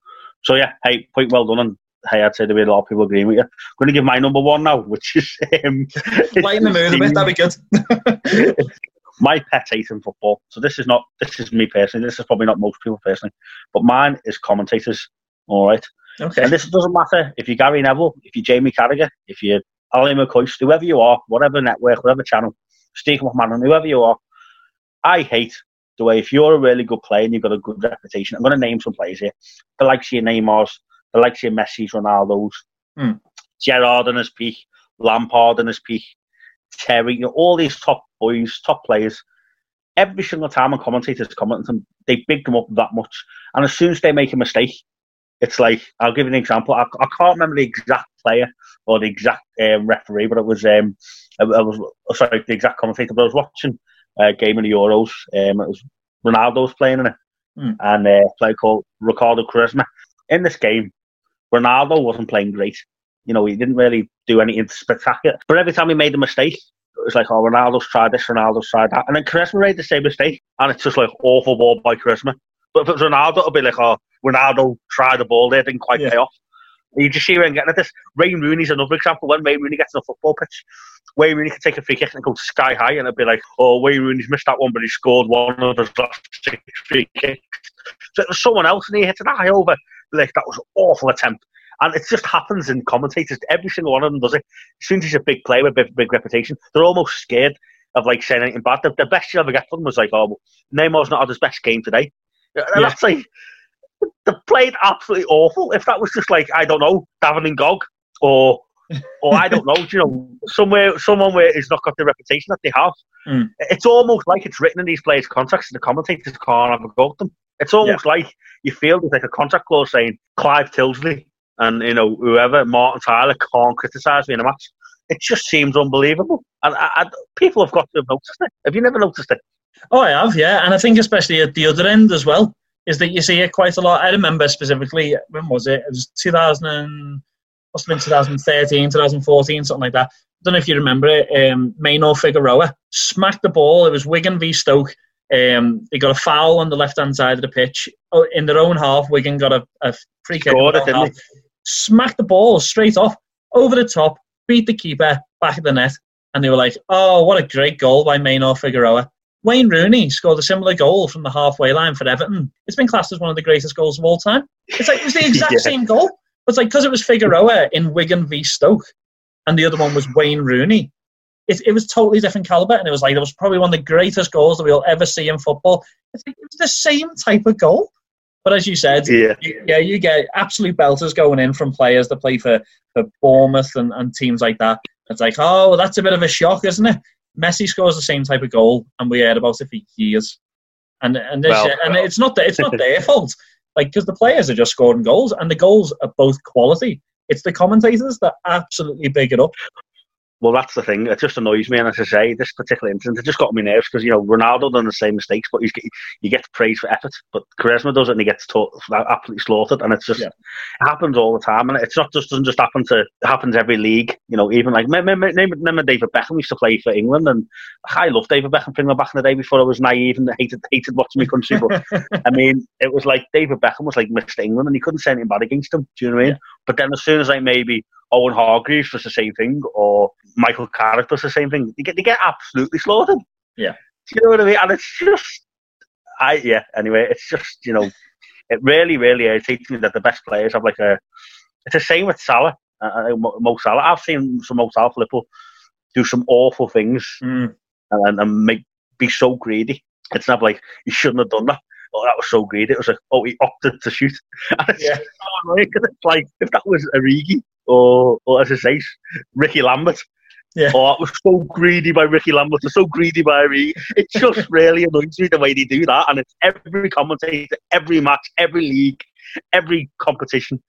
Speaker 3: so yeah, hey, quite well done, and hey, I'd say there be a lot of people agreeing with you. I'm going to give my number one now, which is um,
Speaker 4: lighten the mood a bit. That'd be
Speaker 3: good. my pet hate in football. So this is not this is me personally. This is probably not most people personally, but mine is commentators. All right.
Speaker 4: Okay.
Speaker 3: And this doesn't matter if you're Gary Neville, if you're Jamie Carragher, if you're Ally McCoist, whoever you are, whatever network, whatever channel, Steve McMahon, whoever you are. I hate the way if you're a really good player and you've got a good reputation. I'm going to name some players here. The likes of your Neymar's, the likes of your Messi's, Ronaldo's,
Speaker 4: mm.
Speaker 3: Gerrard in his peak, Lampard in his peak, Terry, you know, all these top boys, top players. Every single time a commentator's commenting they big them up that much. And as soon as they make a mistake, it's like I'll give you an example. I, I can't remember the exact player or the exact um, referee, but it was um, I, I was sorry the exact commentator. But I was watching a game of the Euros. Um, it was Ronaldo's playing in it,
Speaker 4: mm.
Speaker 3: and uh, a player called Ricardo Quaresma. In this game, Ronaldo wasn't playing great. You know, he didn't really do anything spectacular. But every time he made a mistake, it was like, oh, Ronaldo's tried this, Ronaldo's tried that. And then Quaresma made the same mistake, and it's just like awful ball by Quaresma. But if it was Ronaldo, it'd be like, oh, Ronaldo tried the ball there, didn't quite yeah. pay off. You just see him getting at this. Wayne Rooney's another example. When Wayne Rooney gets on a football pitch, Wayne Rooney can take a free kick and go sky high, and it'd be like, oh, Wayne Rooney's missed that one, but he scored one of his last six free kicks. So it was someone else, and he hit it high over. Like, that was an awful attempt. And it just happens in commentators. Every single one of them does it. As soon as he's a big player with a big, big reputation, they're almost scared of like saying anything bad. The, the best you ever get from them was like, oh, well, Neymar's not had his best game today. And yeah. that's like, they played absolutely awful. If that was just like, I don't know, Davin and Gog or or I don't know, you know, somewhere someone where has not got the reputation that they have.
Speaker 4: Mm.
Speaker 3: It's almost like it's written in these players' contracts, and the commentators can't have a go at them. It's almost yeah. like you feel there's like a contract clause saying Clive Tyldesley and you know whoever Martin Tyler can't criticise me in a match. It just seems unbelievable, and I, I, people have got to have noticed it. Have you never noticed it?
Speaker 4: Oh, I have, yeah, and I think especially at the other end as well is that you see it quite a lot. I remember specifically when was it? It was 2000 and, must have been 2013, 2014, something like that. I don't know if you remember it. Um, Maynor Figueroa smacked the ball. It was Wigan v Stoke. Um, they got a foul on the left hand side of the pitch. Oh, in their own half, Wigan got a, a free kick.
Speaker 3: Scored it,
Speaker 4: smacked the ball straight off, over the top, beat the keeper, back of the net. And they were like, oh, what a great goal by Maynor Figueroa. Wayne Rooney scored a similar goal from the halfway line for Everton. It's been classed as one of the greatest goals of all time. It's like it was the exact yeah. same goal. But it's like because it was Figueroa in Wigan v Stoke, and the other one was Wayne Rooney. It, it was totally different caliber, and it was like it was probably one of the greatest goals that we'll ever see in football. It's like, it was the same type of goal. But as you said,
Speaker 3: yeah,
Speaker 4: you, yeah, you get absolute belters going in from players that play for, for Bournemouth and, and teams like that. It's like, oh, well, that's a bit of a shock, isn't it? Messi scores the same type of goal, and we heard about it for years. And and well, and uh, it's not it's not their fault, like because the players are just scoring goals, and the goals are both quality. It's the commentators that absolutely big it up.
Speaker 3: Well, that's the thing. It just annoys me, and as I say, this particular incident, it just got me nerves because you know Ronaldo done the same mistakes, but he's he gets praised for effort. But Quaresma does it, and he gets taught, absolutely slaughtered, and it's just yeah. it happens all the time, and it's not just doesn't just happen to it happens every league. You know, even like remember, remember David Beckham used to play for England, and I loved David Beckham from back in the day before I was naive and hated hated watching my country. But I mean, it was like David Beckham was like Mr. England, and he couldn't say anything bad against him. Do you know what I mean? Yeah. But then as soon as I maybe Owen Hargreaves does the same thing, or Michael Carrick does the same thing. They get they get absolutely slaughtered.
Speaker 4: Yeah,
Speaker 3: Do you know what I mean? And it's just, I yeah. Anyway, it's just you know, it really really irritates me that the best players have like a. It's the same with Salah, uh, uh Mo Salah. I've seen some Mo Salah Liverpool do some awful things
Speaker 4: mm.
Speaker 3: and, and make be so greedy. It's not like he shouldn't have done that oh, that was so great. It was like, oh, he opted to shoot. And it's,
Speaker 4: yeah.
Speaker 3: it's like, if that was Origi or, or as I say, Ricky Lambert.
Speaker 4: Yeah.
Speaker 3: Oh, it was so greedy by Ricky Lambert, so greedy by me. It just really annoys me the way they do that. And it's every commentator, every match, every league, every competition.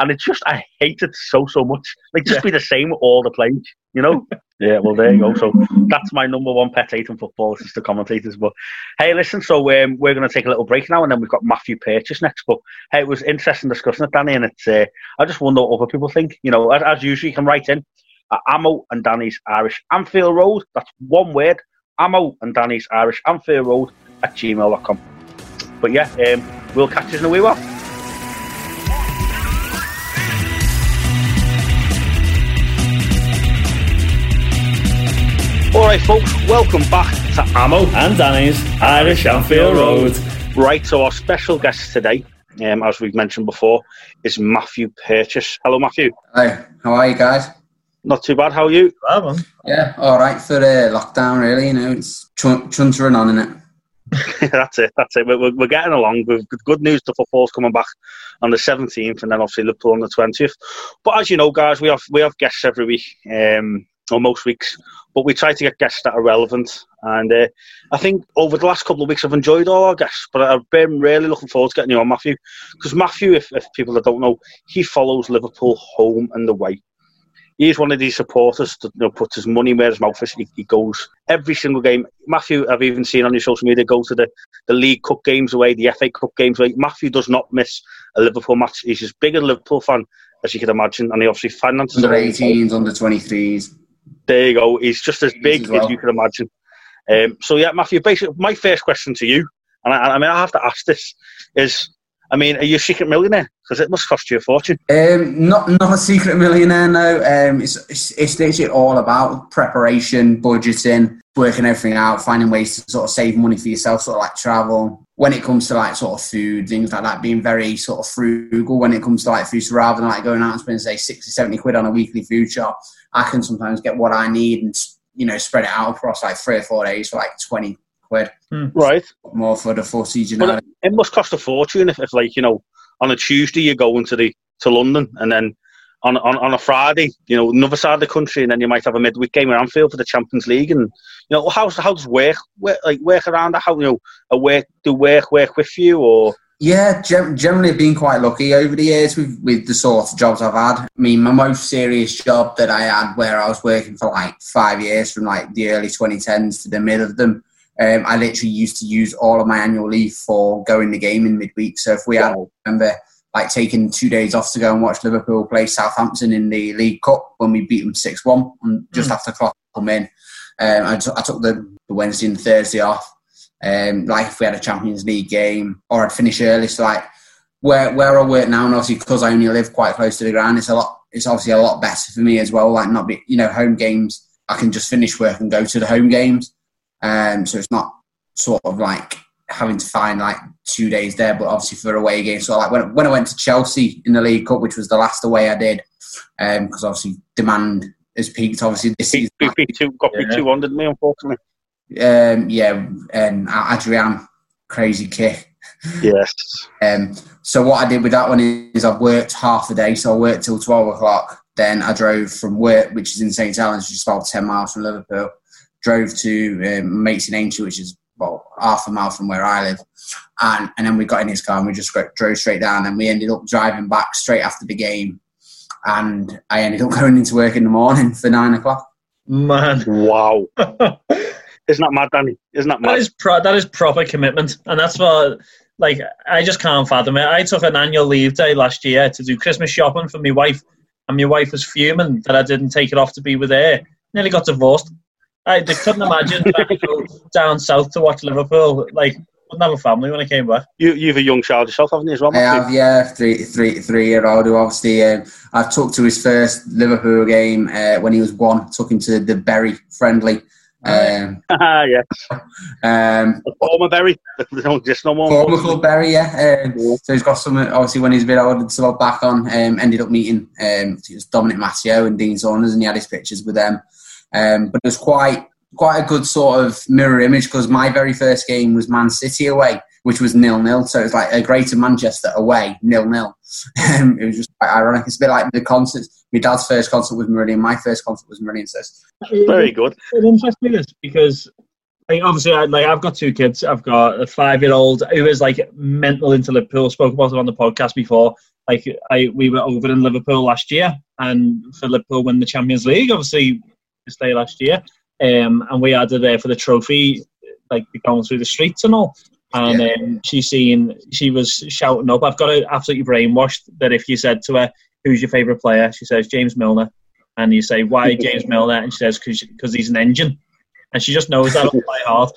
Speaker 3: And it's just, I hate it so, so much. Like, just
Speaker 4: Yeah.
Speaker 3: be the same with all the players, you know? yeah, well, there you go. So that's my number one pet hate in football, is just the commentators. But hey, listen, so um, we're going to take a little break now, and then we've got Matthew Purchase next. But hey, it was interesting discussing it, Danny, and it's, uh, I just wonder what other people think. You know, as, as usual, you can write in at Amo and Danny's Irish Anfield Road. That's one word. Amo and Danny's Irish Anfield Road at gmail.com. But yeah, um, we'll catch you in a wee while. All right, folks, welcome back to Amo.
Speaker 4: And Danny's Irish Anfield Road.
Speaker 3: Right, so our special guest today, um, as we've mentioned before, is Matthew Purchase. Hello, Matthew.
Speaker 5: Hi, how are you guys?
Speaker 3: Not too bad. How are you?
Speaker 4: Well.
Speaker 5: Yeah, all right for uh, lockdown, really. You know, it's chun- chuntering on in it.
Speaker 3: that's it. That's it. We're, we're, we're getting along. We've got good news. The football's coming back on the 17th, and then obviously Liverpool on the 20th. But as you know, guys, we have we have guests every week, um, or most weeks. But we try to get guests that are relevant. And uh, I think over the last couple of weeks, I've enjoyed all our guests. But I've been really looking forward to getting you on, Matthew, because Matthew, if, if people that don't know, he follows Liverpool home and away. He's one of these supporters that you know, puts his money where his mouth is. He, he goes every single game. Matthew, I've even seen on your social media, go to the, the League Cup games away, the FA Cup games away. Matthew does not miss a Liverpool match. He's as big a Liverpool fan as you could imagine, and he obviously finances
Speaker 5: Under
Speaker 3: it all.
Speaker 5: 18s, under 23s.
Speaker 3: There you go. He's just as big
Speaker 5: as well.
Speaker 3: as you can imagine. Um, so yeah, Matthew. Basically, my first question to you, and I, I mean, I have to ask this: is, I mean, are you a secret millionaire? Because it must cost you a fortune.
Speaker 5: Um, not not a secret millionaire, no. Um, it's, it's it's literally all about preparation, budgeting, working everything out, finding ways to sort of save money for yourself, sort of like travel. When it comes to like sort of food, things like that, being very sort of frugal when it comes to like food. So rather than like going out and spending say 60, 70 quid on a weekly food shop, I can sometimes get what I need and you know spread it out across like three or four days for like twenty quid hmm.
Speaker 3: Right.
Speaker 5: more for the footage. You know,
Speaker 3: But it must cost a fortune if, if, like, you know, on a Tuesday you go into the to London, and then on, on on a Friday, you know, another side of the country, and then you might have a midweek game at Anfield for the Champions League, and you know, how's how does work, work like work around that? How you know, a work do work work with you or
Speaker 5: Yeah, generally I've been quite lucky over the years with, with the sort of jobs I've had. I mean, my most serious job that I had where I was working for like five years from like the early 2010s to the mid of them, um, I literally used to use all of my annual leave for going the game in midweek. So if we had,
Speaker 3: Wow.
Speaker 5: I remember like taking two days off to go and watch Liverpool play Southampton in the League Cup when we beat them 6-1 and just after the clock come in. Um, I, took took the, the Wednesday and Thursday off. Um, like if we had a Champions League game, or I'd finish early. So like where where I work now, and obviously because I only live quite close to the ground, it's a lot. It's obviously a lot better for me as well. Like not be, you know, home games. I can just finish work and go to the home games. Um, so it's not sort of like having to find like two days there, but obviously for away games. So like when when I went to Chelsea in the League Cup, which was the last away I did, because obviously demand has peaked. Obviously this season.
Speaker 3: Two got me
Speaker 4: Yeah.
Speaker 3: two hundred me unfortunately.
Speaker 5: Um, yeah, and Adrian, crazy kick.
Speaker 3: Yes.
Speaker 5: Um, so what I did with that one is I worked half the day, so I worked till twelve o'clock. Then I drove from work, which is in St Helens, which is about ten miles from Liverpool. Drove to um, mates in Aintree, which is about half a mile from where I live, and and then we got in his car and we just got- drove straight down. And we ended up driving back straight after the game, and I ended up going into work in the morning for nine o'clock.
Speaker 4: Man.
Speaker 3: Wow. Isn't that mad, Danny? Isn't that
Speaker 4: That
Speaker 3: mad?
Speaker 4: is pro- that is proper commitment, and that's what like I just can't fathom it. I took an annual leave day last year to do Christmas shopping for my wife, and my wife was fuming that I didn't take it off to be with her. Nearly got divorced. I they couldn't imagine trying to go down south to watch Liverpool. Like wouldn't have a family when I came back.
Speaker 3: You you've a young child yourself, haven't you as well?
Speaker 5: I
Speaker 3: Matthew?
Speaker 5: have, yeah, three, three, three year old who obviously um, I took to his first Liverpool game uh, when he was one. Took him to the Bury friendly. Um,
Speaker 3: yeah.
Speaker 5: um,
Speaker 3: Former Bury. just don't no more.
Speaker 5: former club Bury, yeah. Um, so he's got some. Obviously, when he's a bit older, to look back on. Um, ended up meeting um, it was Dominic Matteo and Dean Saunders, and he had his pictures with them. Um, but it was quite quite a good sort of mirror image because my very first game was Man City away, which was nil nil. So it was like a Greater Manchester away nil nil. Um, it was just quite ironic. It's a bit like the concerts. My dad's first concert was Marillion. My first concert was Marillion. So
Speaker 3: very good.
Speaker 4: It interests me this because like obviously I, like I've got two kids. I've got a five year old who is like mental into Liverpool. Spoke about it on the podcast before. Like I we were over in Liverpool last year and for Liverpool win the Champions League, obviously this day last year. Um, and we had her there for the trophy, like going through the streets and all. And yeah. um, she's seen, she was shouting up. I've got her absolutely brainwashed that if you said to her, "Who's your favourite player?" she says James Milner, and you say, "Why James Milner?" and she says, "Because he's an engine," and she just knows that by heart.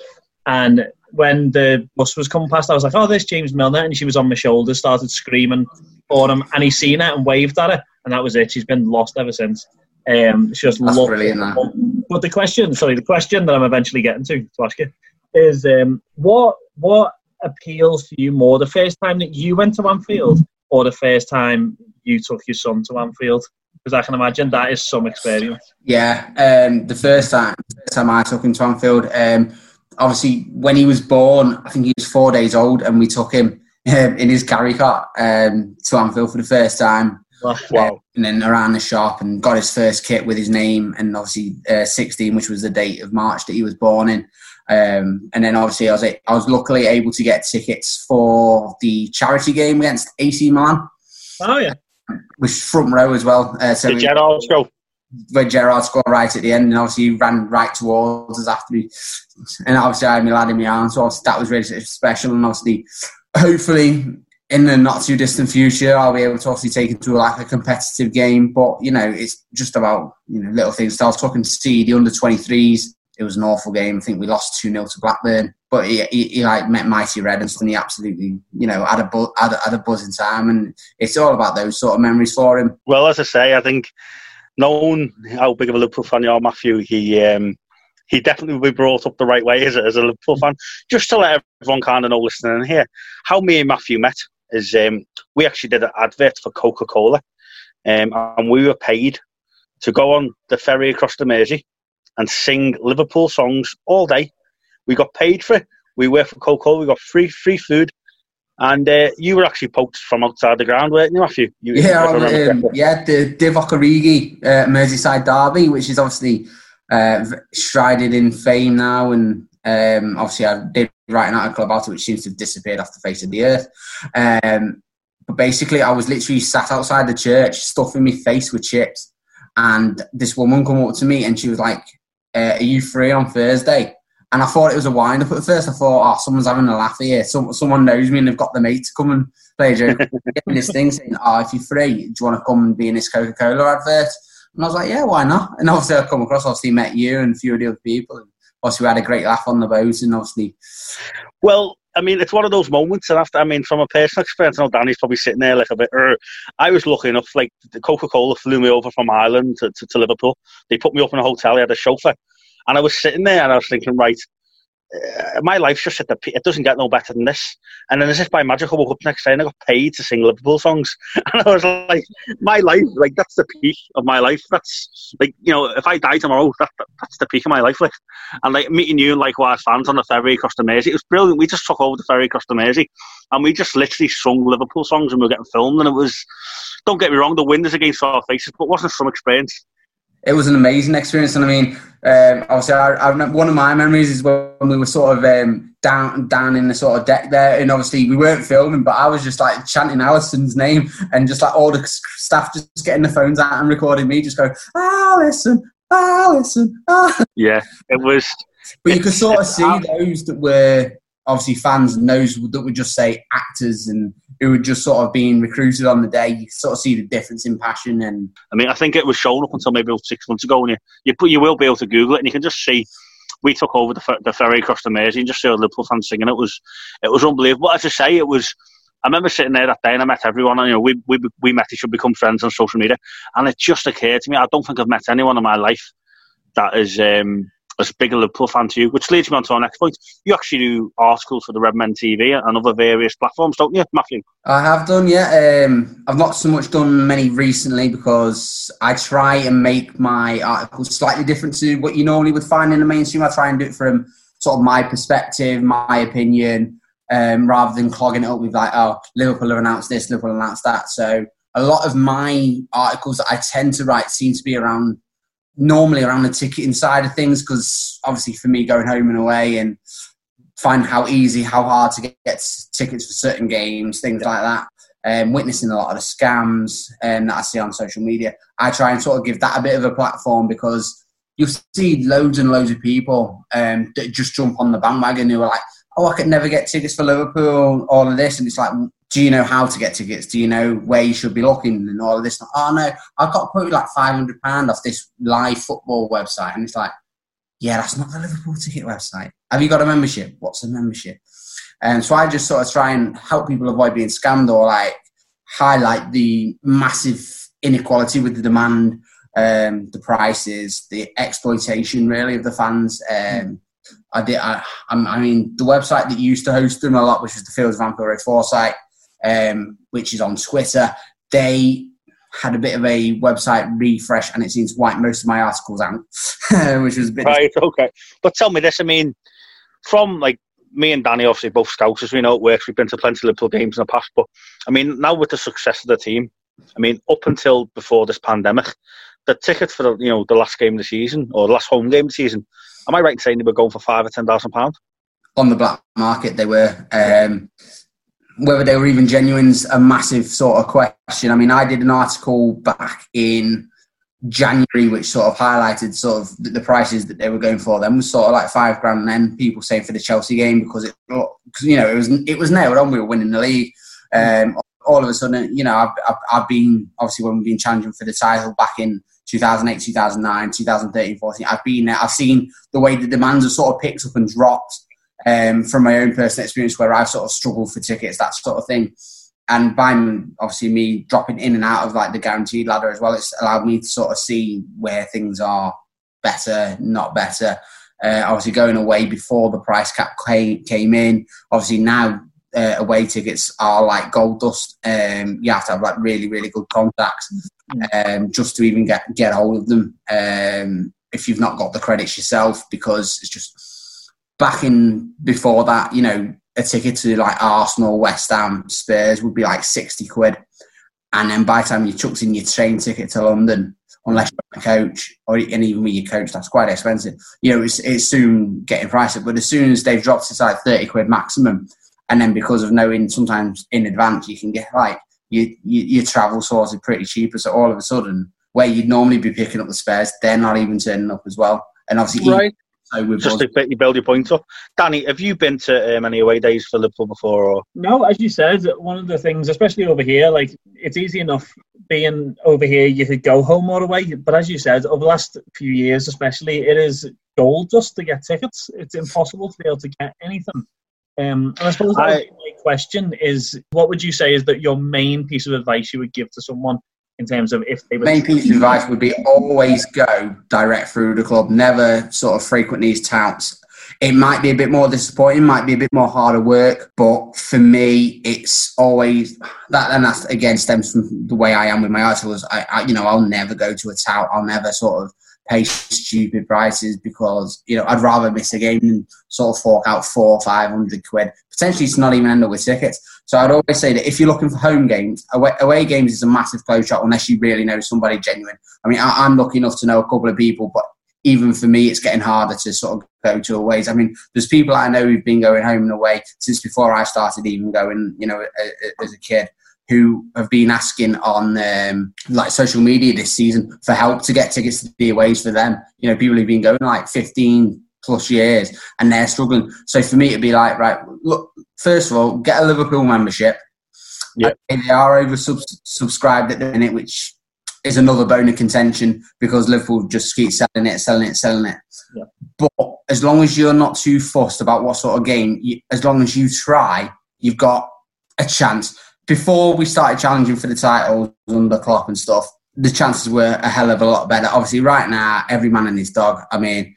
Speaker 4: And when the bus was coming past, I was like, "Oh, there's James Milner," and she was on my shoulder, started screaming for him, and he seen it and waved at her, and that was it. She's been lost ever since. Um, she just
Speaker 5: That's
Speaker 4: loved
Speaker 5: brilliant.
Speaker 4: It. But the question, sorry, the question that I'm eventually getting to to ask you is, um, what what appeals to you more, the first time that you went to Anfield, or the first time you took your son to Anfield? Because I can imagine that is some experience.
Speaker 5: Yeah, um, the first time, first time I took him to Anfield, um, obviously when he was born, I think he was four days old, and we took him um, in his carry cart um, to Anfield for the first time.
Speaker 4: Wow.
Speaker 5: Uh, and then around the shop and got his first kit with his name and obviously uh, 16, which was the date of March that he was born in. Um, and then obviously I was I was luckily able to get tickets for the charity game against AC Milan.
Speaker 4: Oh yeah,
Speaker 5: which front row as well. Uh, so
Speaker 3: Did Gerrard go?
Speaker 5: Where Gerrard scored right at the end, and obviously he ran right towards us after me. And obviously I had my lad in my arms, so that was really special. And obviously, hopefully in the not too distant future, I'll be able to obviously take it to like a competitive game. But you know, it's just about you know little things. So I was talking to see the under twenty threes. It was an awful game. I think we lost two 0 to Blackburn, but he, he, he, like met mighty red and he absolutely you know had a bu- had, a, had a buzzing time, and it's all about those sort of memories for him.
Speaker 3: Well, as I say, I think knowing how big of a Liverpool fan you are, Matthew, he. Um, he definitely will be brought up the right way as a, as a Liverpool fan. Just to let everyone kind of know listening here, how me and Matthew met is um, we actually did an advert for Coca Cola, um, and we were paid to go on the ferry across the Mersey and sing Liverpool songs all day. We got paid for it. We worked for Coca Cola. We got free free food. And uh, you were actually poked from outside the ground, weren't you, Matthew? You,
Speaker 5: yeah, um, yeah, the Divock Origi uh, Merseyside derby, which is obviously uh, strided in fame now, and um, obviously I did write an article about it, which seems to have disappeared off the face of the earth. Um, but basically, I was literally sat outside the church, stuffing my face with chips, and this woman come up to me and she was like, uh, "Are you free on Thursday?" And I thought it was a wind up at first. I thought, "Oh, someone's having a laugh here. Some, someone knows me and they've got the mate to come and play a joke." this thing saying, "Oh, if you're free, do you want to come and be in this Coca Cola advert?" And I was like, "Yeah, why not?" And obviously, I come across, obviously, met you and a few of the other people. Obviously, we had a great laugh on the boat, and obviously,
Speaker 3: well, I mean, it's one of those moments, and after, I mean, from a personal experience, I know Danny's probably sitting there like a bit. Er, I was lucky enough, like the Coca Cola flew me over from Ireland to, to, to, Liverpool. They put me up in a hotel. They had a chauffeur, and I was sitting there, and I was thinking, right, uh, my life's just at the peak. It doesn't get no better than this. And then as if by magic, I woke up next day and I got paid to sing Liverpool songs. And I was like, my life, like that's the peak of my life. That's like, you know, if I die tomorrow, that, that that's the peak of my life. Like, and like meeting you and likewise fans on the ferry across the Mersey, it was brilliant. We just took over the ferry across the Mersey, and we just literally sung Liverpool songs, and we were getting filmed. And it was, don't get me wrong, the wind is against our faces, but it wasn't some experience
Speaker 5: it was an amazing experience. And I mean, um, obviously, I, I, remember one of my memories is when we were sort of um, down down in the sort of deck there, and obviously we weren't filming, but I was just like chanting Alisson's name, and just like all the staff just getting the phones out and recording me, just going Alisson, Alisson. Ah.
Speaker 3: Yeah, it was.
Speaker 5: But you could sort of see those that were obviously fans and those that would just say actors and who were just sort of being recruited on the day. You sort of see the difference in passion and.
Speaker 3: I mean, I think it was shown up until maybe six months ago, and you you, put, you will be able to Google it, and you can just see. We took over the, the ferry across the Mersey and just saw Liverpool fans singing. It was, it was unbelievable. As I say, it was. I remember sitting there that day and I met everyone. And, you know, we, we we met each other, become friends on social media, and it just occurred to me. I don't think I've met anyone in my life that is um, as big a Liverpool fan to you, which leads me on to our next point. You actually do articles for the Redmen TV and other various platforms, don't you, Matthew?
Speaker 5: I have done, yeah. Um, I've not so much done many recently because I try and make my articles slightly different to what you normally would find in the mainstream. I try and do it from sort of my perspective, my opinion, um, rather than clogging it up with like, oh, Liverpool have announced this, Liverpool announced that. So a lot of my articles that I tend to write seem to be around normally around the ticketing side of things because obviously for me going home and away and find how easy, how hard to get, get tickets for certain games, things like that. Um, witnessing a lot of the scams um, that I see on social media, I try and sort of give that a bit of a platform because you see loads and loads of people um, that just jump on the bandwagon who are like, oh, I could never get tickets for Liverpool, all of this. And it's like, do you know how to get tickets? Do you know where you should be looking and all of this? Oh, no, I've got quoted like £500 off this live football website. And it's like, yeah, that's not the Liverpool ticket website. Have you got a membership? What's a membership? And so I just sort of try and help people avoid being scammed or like highlight the massive inequality with the demand, um, the prices, the exploitation really of the fans. Um, I did. I, I, mean, the website that used to host them a lot, which was the Fields of Road Foresight, um, which is on Twitter. They had a bit of a website refresh, and it seems to wipe most of my articles out, which was a bit
Speaker 3: right. Okay, but tell me this. I mean, from like me and Danny, obviously both scouts, as we know it works. We've been to plenty of Liverpool games in the past, but I mean, now with the success of the team, I mean, up until before this pandemic, the tickets for the you know the last game of the season or the last home game of the season, am I right in saying they were going for five or ten thousand pounds?
Speaker 5: On the black market, they were. Um, whether they were even genuine's a massive sort of question. I mean, I did an article back in January, which sort of highlighted sort of the, prices that they were going for. Them was sort of like five grand, and then people saying for the Chelsea game because it, because you know, it was it was nailed on. We were winning the league. Um, all of a sudden, you know, I've, I've, I've been obviously when we've been challenging for the title back in 2008, 2009, 2013, 14. I've been there. I've seen the way the demands have sort of picked up and dropped um, from my own personal experience where I've sort of struggled for tickets, that sort of thing. And by obviously me dropping in and out of like the guaranteed ladder as well, it's allowed me to sort of see where things are better, not better. Uh, obviously going away before the price cap came, came in. Obviously now uh, away tickets are like gold dust. Um, you have to have like really, really good contacts um, just to even get get hold of them. Um, if you've not got the credits yourself, because it's just back in before that, you know, a ticket to like Arsenal, West Ham, Spurs would be like 60 quid. And then by the time you chucked in your train ticket to London, unless you're on a coach, or and even with your coach, that's quite expensive. You know, it's, it's soon getting pricey. But as soon as they've dropped it like 30 quid maximum, and then because of knowing sometimes in advance, you can get like your, your, your travel sorted pretty cheaper. So all of a sudden, where you'd normally be picking up the spares, they're not even turning up as well. And obviously,
Speaker 3: right. So Just to build your point up. Danny, have you been to um, any away days for Liverpool before? Or?
Speaker 4: No, as you said, one of the things, especially over here, like it's easy enough being over here, you could go home or away. But as you said, over the last few years, especially, it is gold dust to get tickets. It's impossible to be able to get anything. Um, and I suppose I, my question is, what would you say is that your main piece of advice you would give to someone in terms of if they
Speaker 5: were main piece of advice would be always go direct through the club never sort of frequent these touts. It might be a bit more disappointing might be a bit more harder work but for me it's always that and that again stems from the way i am with my articles. I, I you know i'll never go to a tout. I'll never sort of pay stupid prices because you know I'd rather miss a game than sort of fork out four or five hundred quid. Potentially, to not even end up with tickets. So I'd always say that if you're looking for home games, away, away games is a massive close shot unless you really know somebody genuine. I mean, I, am lucky enough to know a couple of people, but even for me, it's getting harder to sort of go to aways. I mean, there's people I know who've been going home and away since before I started even going, you know, as a kid who have been asking on um, like social media this season for help to get tickets to the aways for them. You know, people who've been going like 15 plus years and they're struggling. So for me, it'd be like, right, look, first of all, get a Liverpool membership. Yeah. They are over subscribed at the minute, which is another bone of contention because Liverpool just keep selling it, selling it, selling it. Yeah. But as long as you're not too fussed about what sort of game, you, as long as you try, you've got a chance before we started challenging for the titles under Klopp and stuff, the chances were a hell of a lot better. Obviously, right now, every man and his dog. I mean,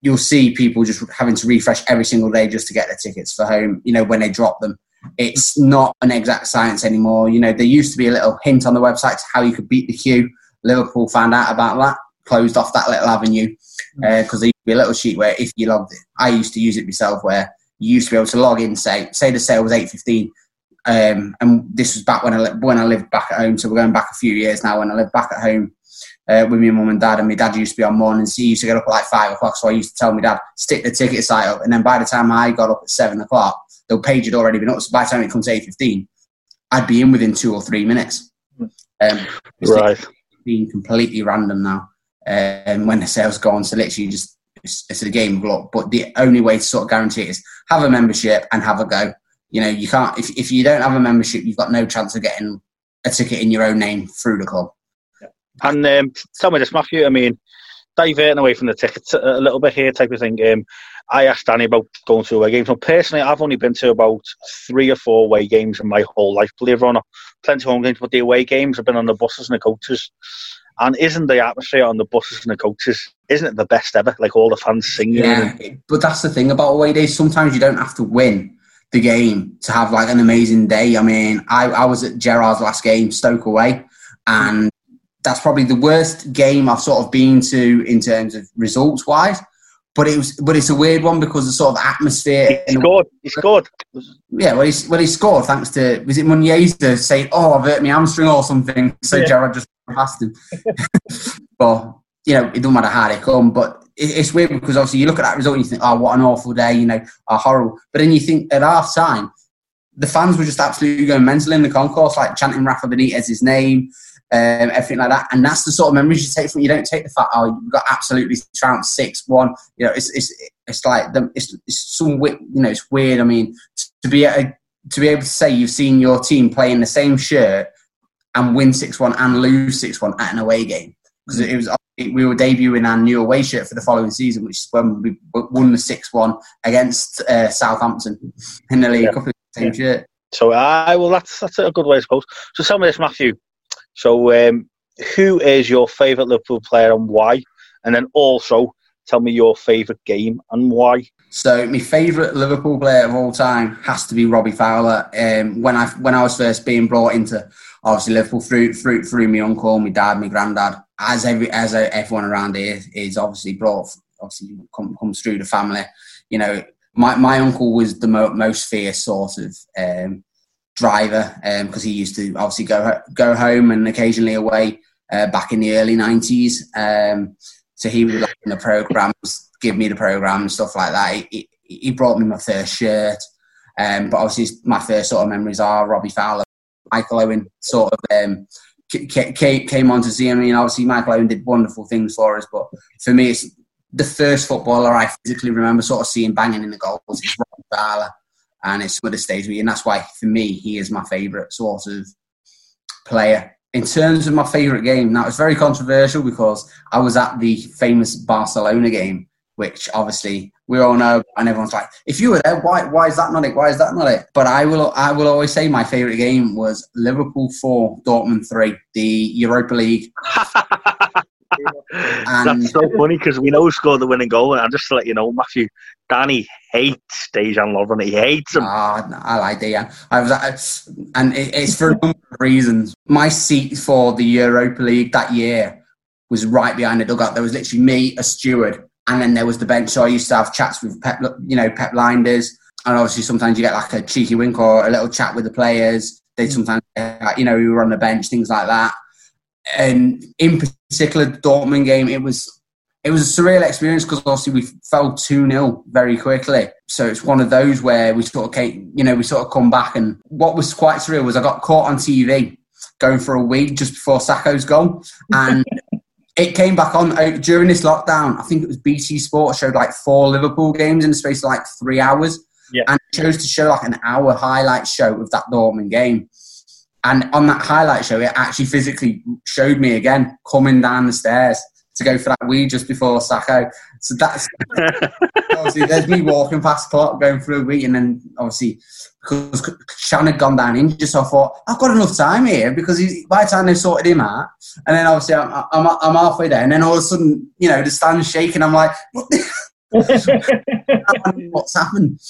Speaker 5: you'll see people just having to refresh every single day just to get their tickets for home. You know, when they drop them, it's not an exact science anymore. You know, there used to be a little hint on the website how you could beat the queue. Liverpool found out about that, closed off that little avenue because uh, there used to be a little sheet where if you logged it, I used to use it myself where you used to be able to log in, say, say the sale was eight fifteen, um, and this was back when I li- when I lived back at home. So we're going back a few years now. When I lived back at home uh, with my mum and dad, and my dad used to be on mornings. He used to get up at like five o'clock, so I used to tell my dad stick the ticket site up, and then by the time I got up at seven o'clock, the page had already been up. So by the time it comes to eight fifteen, I'd be in within two or three minutes. Um, it's
Speaker 3: Right.
Speaker 5: Being completely random now, um, when the sales go on, so literally just it's, it's a game of luck. But the only way to sort of guarantee it is have a membership and have a go. You know, you can't if if you don't have a membership, you've got no chance of getting a ticket in your own name through the club.
Speaker 3: And um, tell me this, Matthew. I mean, diverting away from the tickets a little bit here, type of thing. Um, I asked Danny about going to away games. Now, personally, I've only been to about three or four away games in my whole life. Believe it or not, plenty of home games, but the away games I've been on the buses and the coaches. And isn't the atmosphere on the buses and the coaches? Isn't it the best ever? Like all the fans singing.
Speaker 5: Yeah,
Speaker 3: and-
Speaker 5: but that's the thing about away days. Sometimes you don't have to win the game to have like an amazing day. I mean, I, I was at Gerrard's last game, Stoke away, and that's probably the worst game I've sort of been to in terms of results wise. But it was, but it's a weird one because the sort of atmosphere.
Speaker 3: He scored. He scored.
Speaker 5: Yeah, well, he, well, he scored thanks to was it Muniesa saying, "Oh, I've hurt my hamstring or something," so
Speaker 4: Yeah.
Speaker 5: Gerard just passed him. but you know, it doesn't matter how they come. But it's weird because obviously you look at that result and you think, "Oh, what an awful day," you know, oh, horrible. But then you think at half time, the fans were just absolutely going mental in the concourse, like chanting Rafa Benitez's name. Um, everything like that, and that's the sort of memories you take from. You don't take the fact, oh, you got absolutely trounced six one. You know, it's it's it's like the, it's, it's some you know it's weird. I mean, to be a, to be able to say you've seen your team play in the same shirt and win six one and lose six one at an away game because it was we were debuting our new away shirt for the following season, which is when we won the six one against uh, Southampton in the League
Speaker 3: Yeah.
Speaker 5: Cup same shirt.
Speaker 3: So I well, that's that's a good way, I suppose. So tell me this, Matthew. So um, who is your favourite Liverpool player and why? And then also tell me your favourite game and why.
Speaker 5: So my favourite Liverpool player of all time has to be Robbie Fowler. Um, when I when I was first being brought into obviously Liverpool through through through my uncle, my dad, my granddad, as every as everyone around here is obviously brought obviously come, comes through the family. You know, my my uncle was the mo- most fierce sort of um, driver because he used to obviously go go home and occasionally away uh, back in the early nineties. Um, so he would like in the programs, give me the program and stuff like that. He, he, he brought me my first shirt, um, but obviously my first sort of memories are Robbie Fowler, Michael Owen sort of um, came on to see. I mean, obviously Michael Owen did wonderful things for us, but for me, it's the first footballer I physically remember sort of seeing banging in the goals is Robbie Fowler, and it's what it stays with me, and that's why for me he is my favourite sort of player. In terms of my favourite game, now it's very controversial because I was at the famous Barcelona game, which obviously we all know, and everyone's like, "If you were there, why why is that not it? Why is that not it?" But I will I will always say my favourite game was Liverpool four, Dortmund three, the Europa League.
Speaker 3: That's so funny because we know who scored the winning goal. And I just to let you know, Matthew, Danny hates Dejan Lovren. He hates him.
Speaker 5: Ah, I like Dejan. I was, at, and it, it's for a number of reasons. My seat for the Europa League that year was right behind the dugout. There was literally me, a steward, and then there was the bench. So I used to have chats with Pep, you know, Pep Lijnders, and obviously sometimes you get like a cheeky wink or a little chat with the players. They sometimes, uh, you know, we were on the bench, things like that. And in particular, the Dortmund game, it was it was a surreal experience because obviously we fell 2 0 very quickly. So it's one of those where we sort of came, you know, we sort of come back. And what was quite surreal was I got caught on TV going for a wee just before Sakho's goal. And it came back on uh, during this lockdown. I think it was BT Sport showed like four Liverpool games in the space of like three hours.
Speaker 4: Yeah.
Speaker 5: And chose to show like an hour highlight show of that Dortmund game. And on that highlight show, it actually physically showed me again coming down the stairs to go for that wee just before Sakho. So that's obviously there's me walking past the clock going through a wee, and then obviously because Shan had gone down injured, so I thought I've got enough time here because he, by the time they sorted him out, and then obviously I'm, I'm, I'm halfway there, and then all of a sudden you know the stand's shaking. I'm like, what's happened?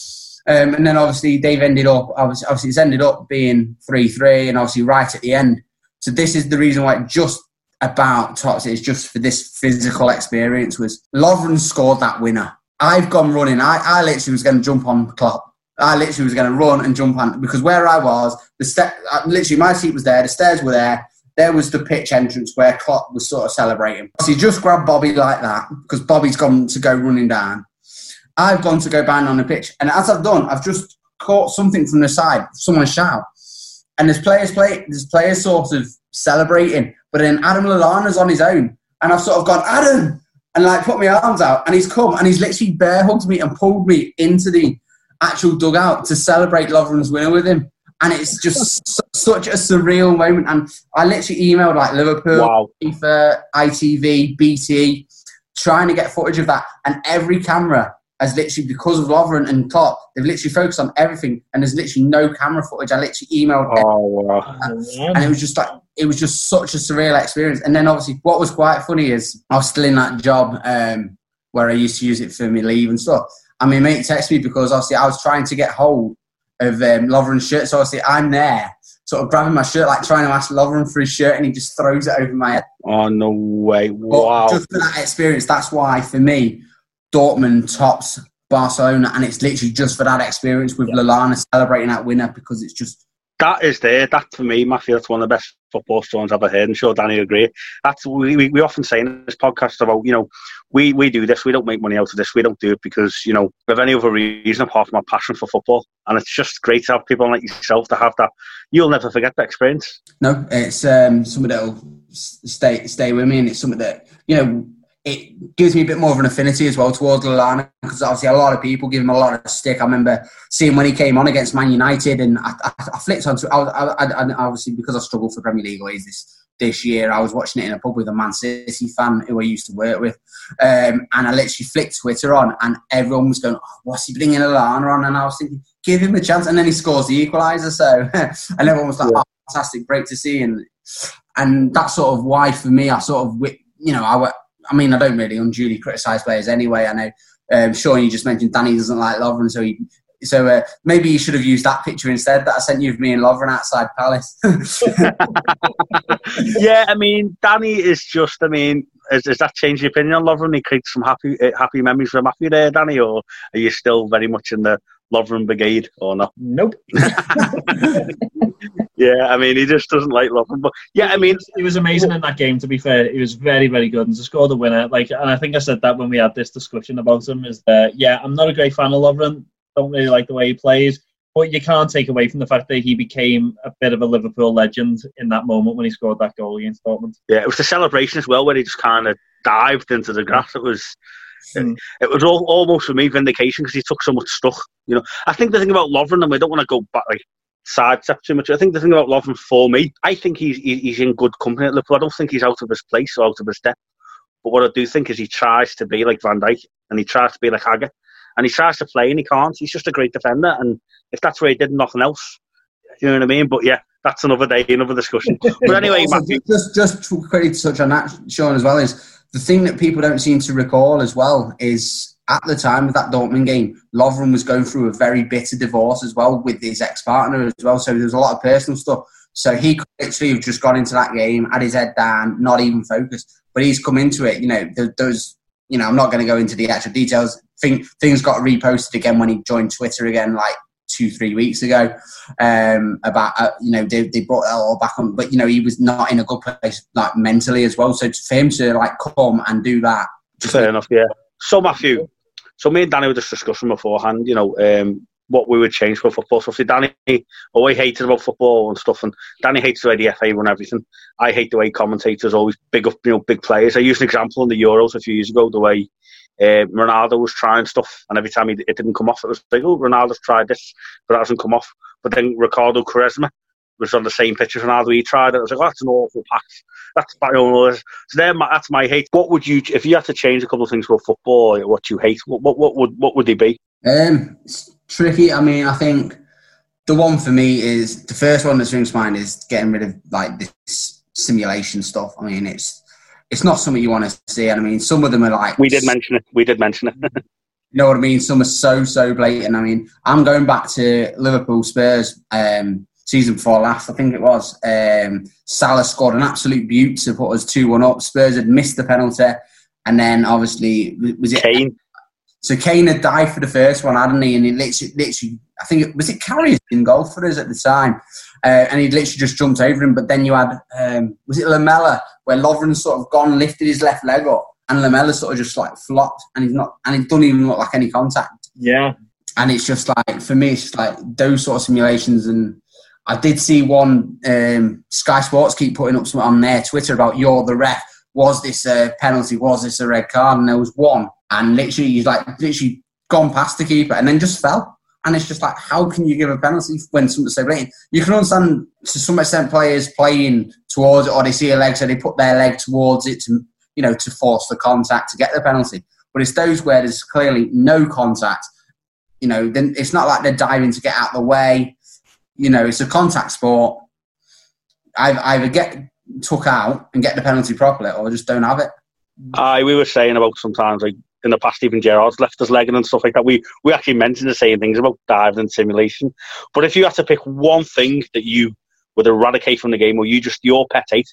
Speaker 5: Um, and then obviously they've ended up obviously, obviously it's ended up being three three, and obviously right at the end. So this is the reason why just about tops it is just for this physical experience was Lovren scored that winner. I've gone running. I, I literally was going to jump on Klopp. I literally was going to run and jump on because where I was, the step, uh, literally my seat was there, the stairs were there. There was the pitch entrance where Klopp was sort of celebrating. So he just grabbed Bobby like that because Bobby's gone to go running down. I've gone to go bang on the pitch, and as I've done, I've just caught something from the side. Someone shout, and there's players play. There's players sort of celebrating, but then Adam Lallana's on his own, and I've sort of gone Adam, and like put my arms out, and he's come and he's literally bear hugged me and pulled me into the actual dugout to celebrate Lovren's winner with him. And it's just su- such a surreal moment. And I literally emailed like Liverpool,
Speaker 3: Wow.
Speaker 5: FIFA, ITV, BT, trying to get footage of that. And every camera has literally, because of Lovren and Klopp, they've literally focused on everything. And there's literally no camera footage. I literally emailed
Speaker 3: Oh, wow.
Speaker 5: and it was just like it was just such a surreal experience. And then obviously, what was quite funny is I was still in that job um, where I used to use it for my leave and stuff. And my mate texted me because obviously I was trying to get hold of um, Lovren's shirt. So obviously I'm there, sort of grabbing my shirt, like trying to ask Lovren for his shirt, and he just throws it over my head.
Speaker 3: Oh, no way.
Speaker 5: But
Speaker 3: Wow.
Speaker 5: just for that experience, that's why for me, Dortmund tops Barcelona, and it's literally just for that experience with Lallana celebrating that winner because it's just
Speaker 3: that is there. That for me, Matthew, that's one of the best football stories I've ever heard. I'm sure Danny agree. That's we, we, often say in this podcast about you know we, we do this. We don't make money out of this. We don't do it because you know have any other reason apart from our passion for football. And it's just great to have people like yourself to have that. You'll never forget that experience.
Speaker 5: No, it's um, something that'll stay stay with me, and it's something that you know it gives me a bit more of an affinity as well towards Lallana because obviously a lot of people give him a lot of stick. I remember seeing when he came on against Man United, and I, I, I flicked onto. I, I, I, obviously because I struggle for Premier League always this this year, I was watching it in a pub with a Man City fan who I used to work with, um, and I literally flicked Twitter on, and everyone was going, oh, "What's he bringing Lallana on?" And I was thinking, "Give him a chance," and then he scores the equaliser. So, and everyone was like, oh, "Fantastic, great to see," and and that's sort of why for me, I sort of you know I. I mean, I don't really unduly criticise players anyway. I know, um, Sean, you just mentioned Danny doesn't like Lovren, so he, so uh, maybe you should have used that picture instead that I sent you of me and Lovren outside Palace.
Speaker 3: yeah, I mean, Danny is just. I mean, has, has that changed your opinion on Lovren? He creates some happy uh, happy memories for Matthew there, Danny, or are you still very much in the Lovren brigade or not?
Speaker 4: Nope.
Speaker 3: Yeah, I mean, he just doesn't like Lovren. But yeah, I mean,
Speaker 4: he was amazing in that game. To be fair, he was very, very good, and to score the winner, like, and I think I said that when we had this discussion about him, is that yeah, I'm not a great fan of Lovren. Don't really like the way he plays, but you can't take away from the fact that he became a bit of a Liverpool legend in that moment when he scored that goal against Dortmund.
Speaker 3: yeah, it was the celebration as well, where he just kind of dived into the grass. It was.
Speaker 4: Mm.
Speaker 3: It was all, almost for me vindication because he took so much stuff. You know, I think the thing about Lovren, and we don't want to go back like sidestep too much. I think the thing about Lovren for me, I think he's he- he's in good company at Liverpool. I don't think he's out of his place or out of his depth. But what I do think is he tries to be like Van Dijk and he tries to be like Haggett and he tries to play and he can't. He's just a great defender, and if that's where he did nothing else, you know what I mean. But yeah, that's another day, another discussion. But anyway,
Speaker 5: Also,
Speaker 3: Matthew,
Speaker 5: just just to quickly touch on that, Sean, as well is the thing that people don't seem to recall as well is at the time of that Dortmund game, Lovren was going through a very bitter divorce as well with his ex-partner as well. So there was a lot of personal stuff. So he could literally have just gone into that game, had his head down, not even focused. But he's come into it. You know, there's, you know, I'm not going to go into the actual details. Thing, things got reposted again when he joined Twitter again, like two, three weeks ago um, about uh, you know they, they brought it all back on, but you know he was not in a good place like mentally as well. So for him to like come and do that,
Speaker 3: Fair enough, yeah. So Matthew, so me and Danny were just discussing beforehand, you know, um, what we would change for football. So obviously Danny always hated about football and stuff, and Danny hates the way the FA run everything. I hate the way commentators always big up, you know, big players. I used an example in the Euros a few years ago, the way uh, Ronaldo was trying stuff, and every time he, it didn't come off, it was like, oh, Ronaldo's tried this, but it hasn't come off. But then Ricardo Quaresma was on the same pitch as Ronaldo. He tried it. I was like, oh, that's an awful pass. That's my own. So there, that's my hate. What would you, if you had to change a couple of things for football, what you hate? What, what, what would what would they be?
Speaker 5: Um, it's tricky. I mean, I think the one for me is the first one that springs to mind is getting rid of like this simulation stuff. I mean, it's it's not something you want to see. And I mean, some of them are like
Speaker 3: We did mention it. We did mention it.
Speaker 5: You know what I mean? Some are so so blatant. I mean, I'm going back to Liverpool Spurs um, season four last. I think it was. Um, Salah scored an absolute beaut to put us two one up. Spurs had missed the penalty, and then obviously was it
Speaker 3: Kane.
Speaker 5: So Kane had died for the first one, hadn't he? And he literally, literally I think it was it Karius in goal for us at the time, uh, and he'd literally just jumped over him. But then you had um, was it Lamela where Lovren sort of gone lifted his left leg up, and Lamela sort of just like flopped, and he's not, and it doesn't even look like any contact.
Speaker 4: Yeah,
Speaker 5: and it's just like for me, it's just like those sort of simulations. And I did see one um, Sky Sports keep putting up something on their Twitter about you're the ref. Was this a penalty? Was this a red card? And there was one and literally he's like literally gone past the keeper and then just fell. And it's just like, how can you give a penalty when something's so blatant? You can understand to some extent players playing towards it or they see a leg, so they put their leg towards it to, you know, to force the contact to get the penalty. But it's those where there's clearly no contact. You know, then it's not like they're diving to get out of the way. You know, it's a contact sport. I either get took out and get the penalty properly, or just don't have it.
Speaker 3: Aye, we were saying about sometimes like in the past, even Gerrard's left us legging and stuff like that. We we actually mentioned the same things about diving and simulation. But if you had to pick one thing that you would eradicate from the game, or you just your pet hate,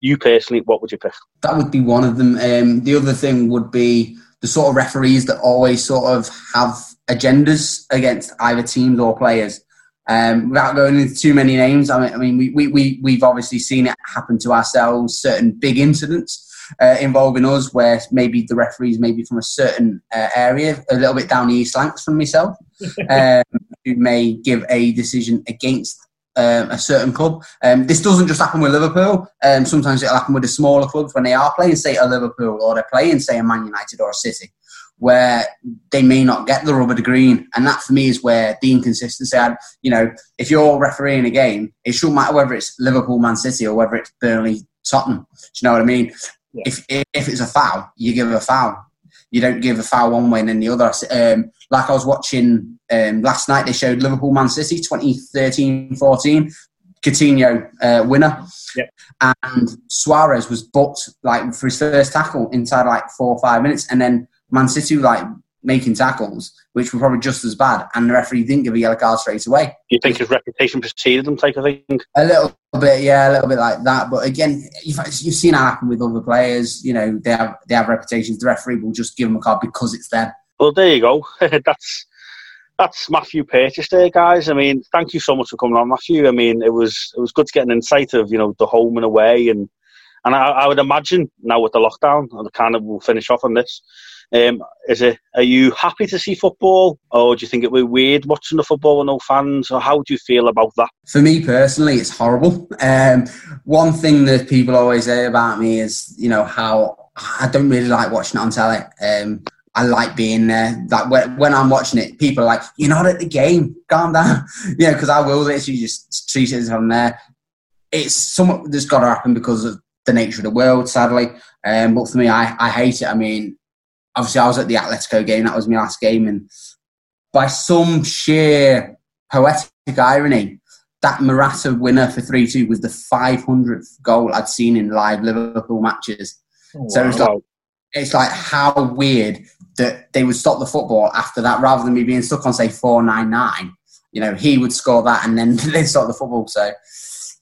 Speaker 3: you personally, what would you pick?
Speaker 5: That would be one of them. Um, the other thing would be the sort of referees that always sort of have agendas against either teams or players. Um, without going into too many names, I mean, I mean we, we, we, we've obviously seen it happen to ourselves, certain big incidents uh, involving us, where maybe the referees maybe from a certain uh, area, a little bit down the east flanks from myself, um, who may give a decision against um, a certain club. Um, this doesn't just happen with Liverpool. Um, sometimes it'll happen with the smaller clubs when they are playing, say, a Liverpool or they're playing, say, a Man United or a City, where they may not get the rubber to green. And that for me is where the inconsistency. Had, you know, if you're refereeing a game, it shouldn't matter whether it's Liverpool, Man City, or whether it's Burnley, Tottenham. Do you know what I mean? If, if it's a foul, you give a foul. You don't give a foul one way and then the other. Um, like I was watching um, last night, they showed Liverpool Man City 2013 14. Coutinho uh, winner,
Speaker 4: yep.
Speaker 5: and Suarez was booked like for his first tackle inside like four or five minutes, and then Man City like making tackles, which were probably just as bad, and the referee didn't give a yellow card straight away.
Speaker 3: Do You think his reputation preceded him, type of thing?
Speaker 5: A little bit, yeah, a little bit like that. But again, you've, you've seen that happen with other players. You know, they have they have reputations. The referee will just give them a card because it's them.
Speaker 3: Well, there you go. that's that's Matthew Purchase there, guys. I mean, thank you so much for coming on, Matthew. I mean, it was it was good to get an insight of you know the home and away, and and I, I would imagine now with the lockdown, and kind of we'll finish off on this. Um, is it? Are you happy to see football, or do you think it would be weird watching the football with no fans? Or how do you feel about that?
Speaker 5: For me personally, it's horrible. Um, one thing that people always say about me is, you know, how I don't really like watching it on telly. Um, I like being there. Like when, when I'm watching it, people are like, "You're not at the game. Calm down." yeah, because I will literally just treat it as I'm there. It's something that's got to happen because of the nature of the world, sadly. Um, but for me, I, I hate it. I mean, obviously I was at the Atletico game. That was my last game, and by some sheer poetic irony, that Morata winner for three two was the 500th goal I'd seen in live Liverpool matches. Oh, so it's like it's like how weird that they would stop the football after that, rather than me being stuck on say four nine nine. You know, he would score that, and then they'd stop the football. So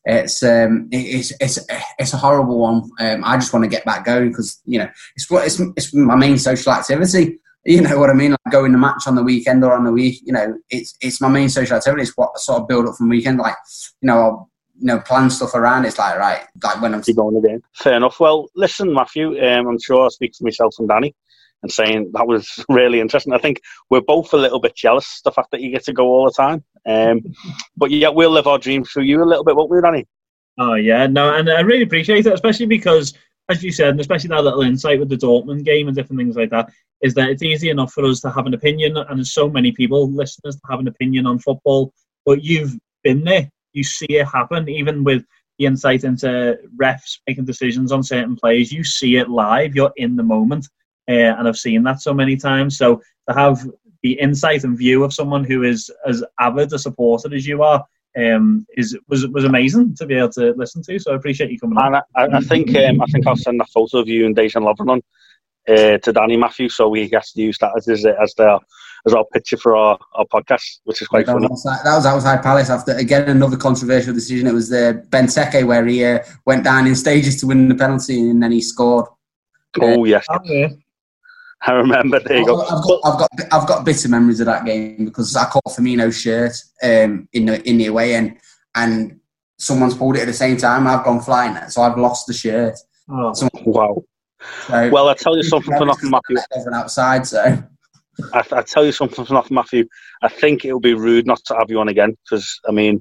Speaker 5: it's um, it's it's it's a horrible one. Um, I just want to get back going because you know it's what it's, it's my main social activity. You know what I mean? Like going to match on the weekend or on the week. You know, it's it's my main social activity. It's what sort of build up from weekend. Like you know, I'll, you know, plan stuff around. It's like right, like when I'm
Speaker 3: going again. Fair enough. Well, listen, Matthew. Um, I'm sure I speak for myself and Danny and saying that was really interesting. I think we're both a little bit jealous the fact that you get to go all the time. Um, but yeah, we'll live our dreams through you a little bit, won't we, Danny?
Speaker 4: Oh yeah, no, and I really appreciate it, especially because, as you said, and especially that little insight with the Dortmund game and different things like that, is that it's easy enough for us to have an opinion, and there's so many people, listeners, to have an opinion on football. But you've been there, you see it happen, even with the insight into refs making decisions on certain players. You see it live, you're in the moment, uh, and I've seen that so many times. So to have the insight and view of someone who is as avid a supporter as you are um, is was was amazing to be able to listen to. So I appreciate you coming
Speaker 3: and
Speaker 4: on.
Speaker 3: I, I think um, I think I'll send a photo of you and Dejan Lovren uh, to Danny Matthew, so we get to use that as as the as our picture for our, our podcast, which is quite
Speaker 5: that
Speaker 3: funny.
Speaker 5: Was, that was outside Palace after again another controversial decision. It was the uh, Benteke where he uh, went down in stages to win the penalty and then he scored.
Speaker 3: Oh yes. Oh, yeah. I remember. There you go.
Speaker 5: I've got, I've got, I've got bitter memories of that game because I caught Firmino's shirt um, in the in the away end, and someone's pulled it at the same time. I've gone flying, so I've lost the shirt.
Speaker 4: Oh.
Speaker 5: Someone,
Speaker 3: Wow.
Speaker 5: so,
Speaker 3: Well, I tell you something for nothing, Matthew.
Speaker 5: Everyone outside, so
Speaker 3: I, I tell you something for nothing, Matthew. I think it would be rude not to have you on again because I mean,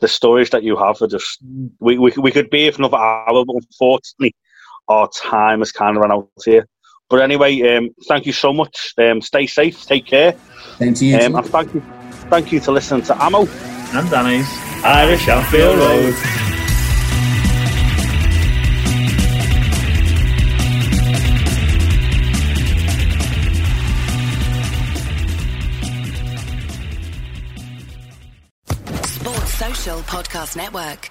Speaker 3: the stories that you have are just we we, we could be here for another hour, but unfortunately, our time has kind of run out here. But anyway, um, thank you so much. Um, stay safe, take care,
Speaker 5: same to you.
Speaker 3: um, and thank you, thank you to listening to Amo.
Speaker 4: And Danny's Irish Anfield Road.
Speaker 6: Sports Social Podcast Network.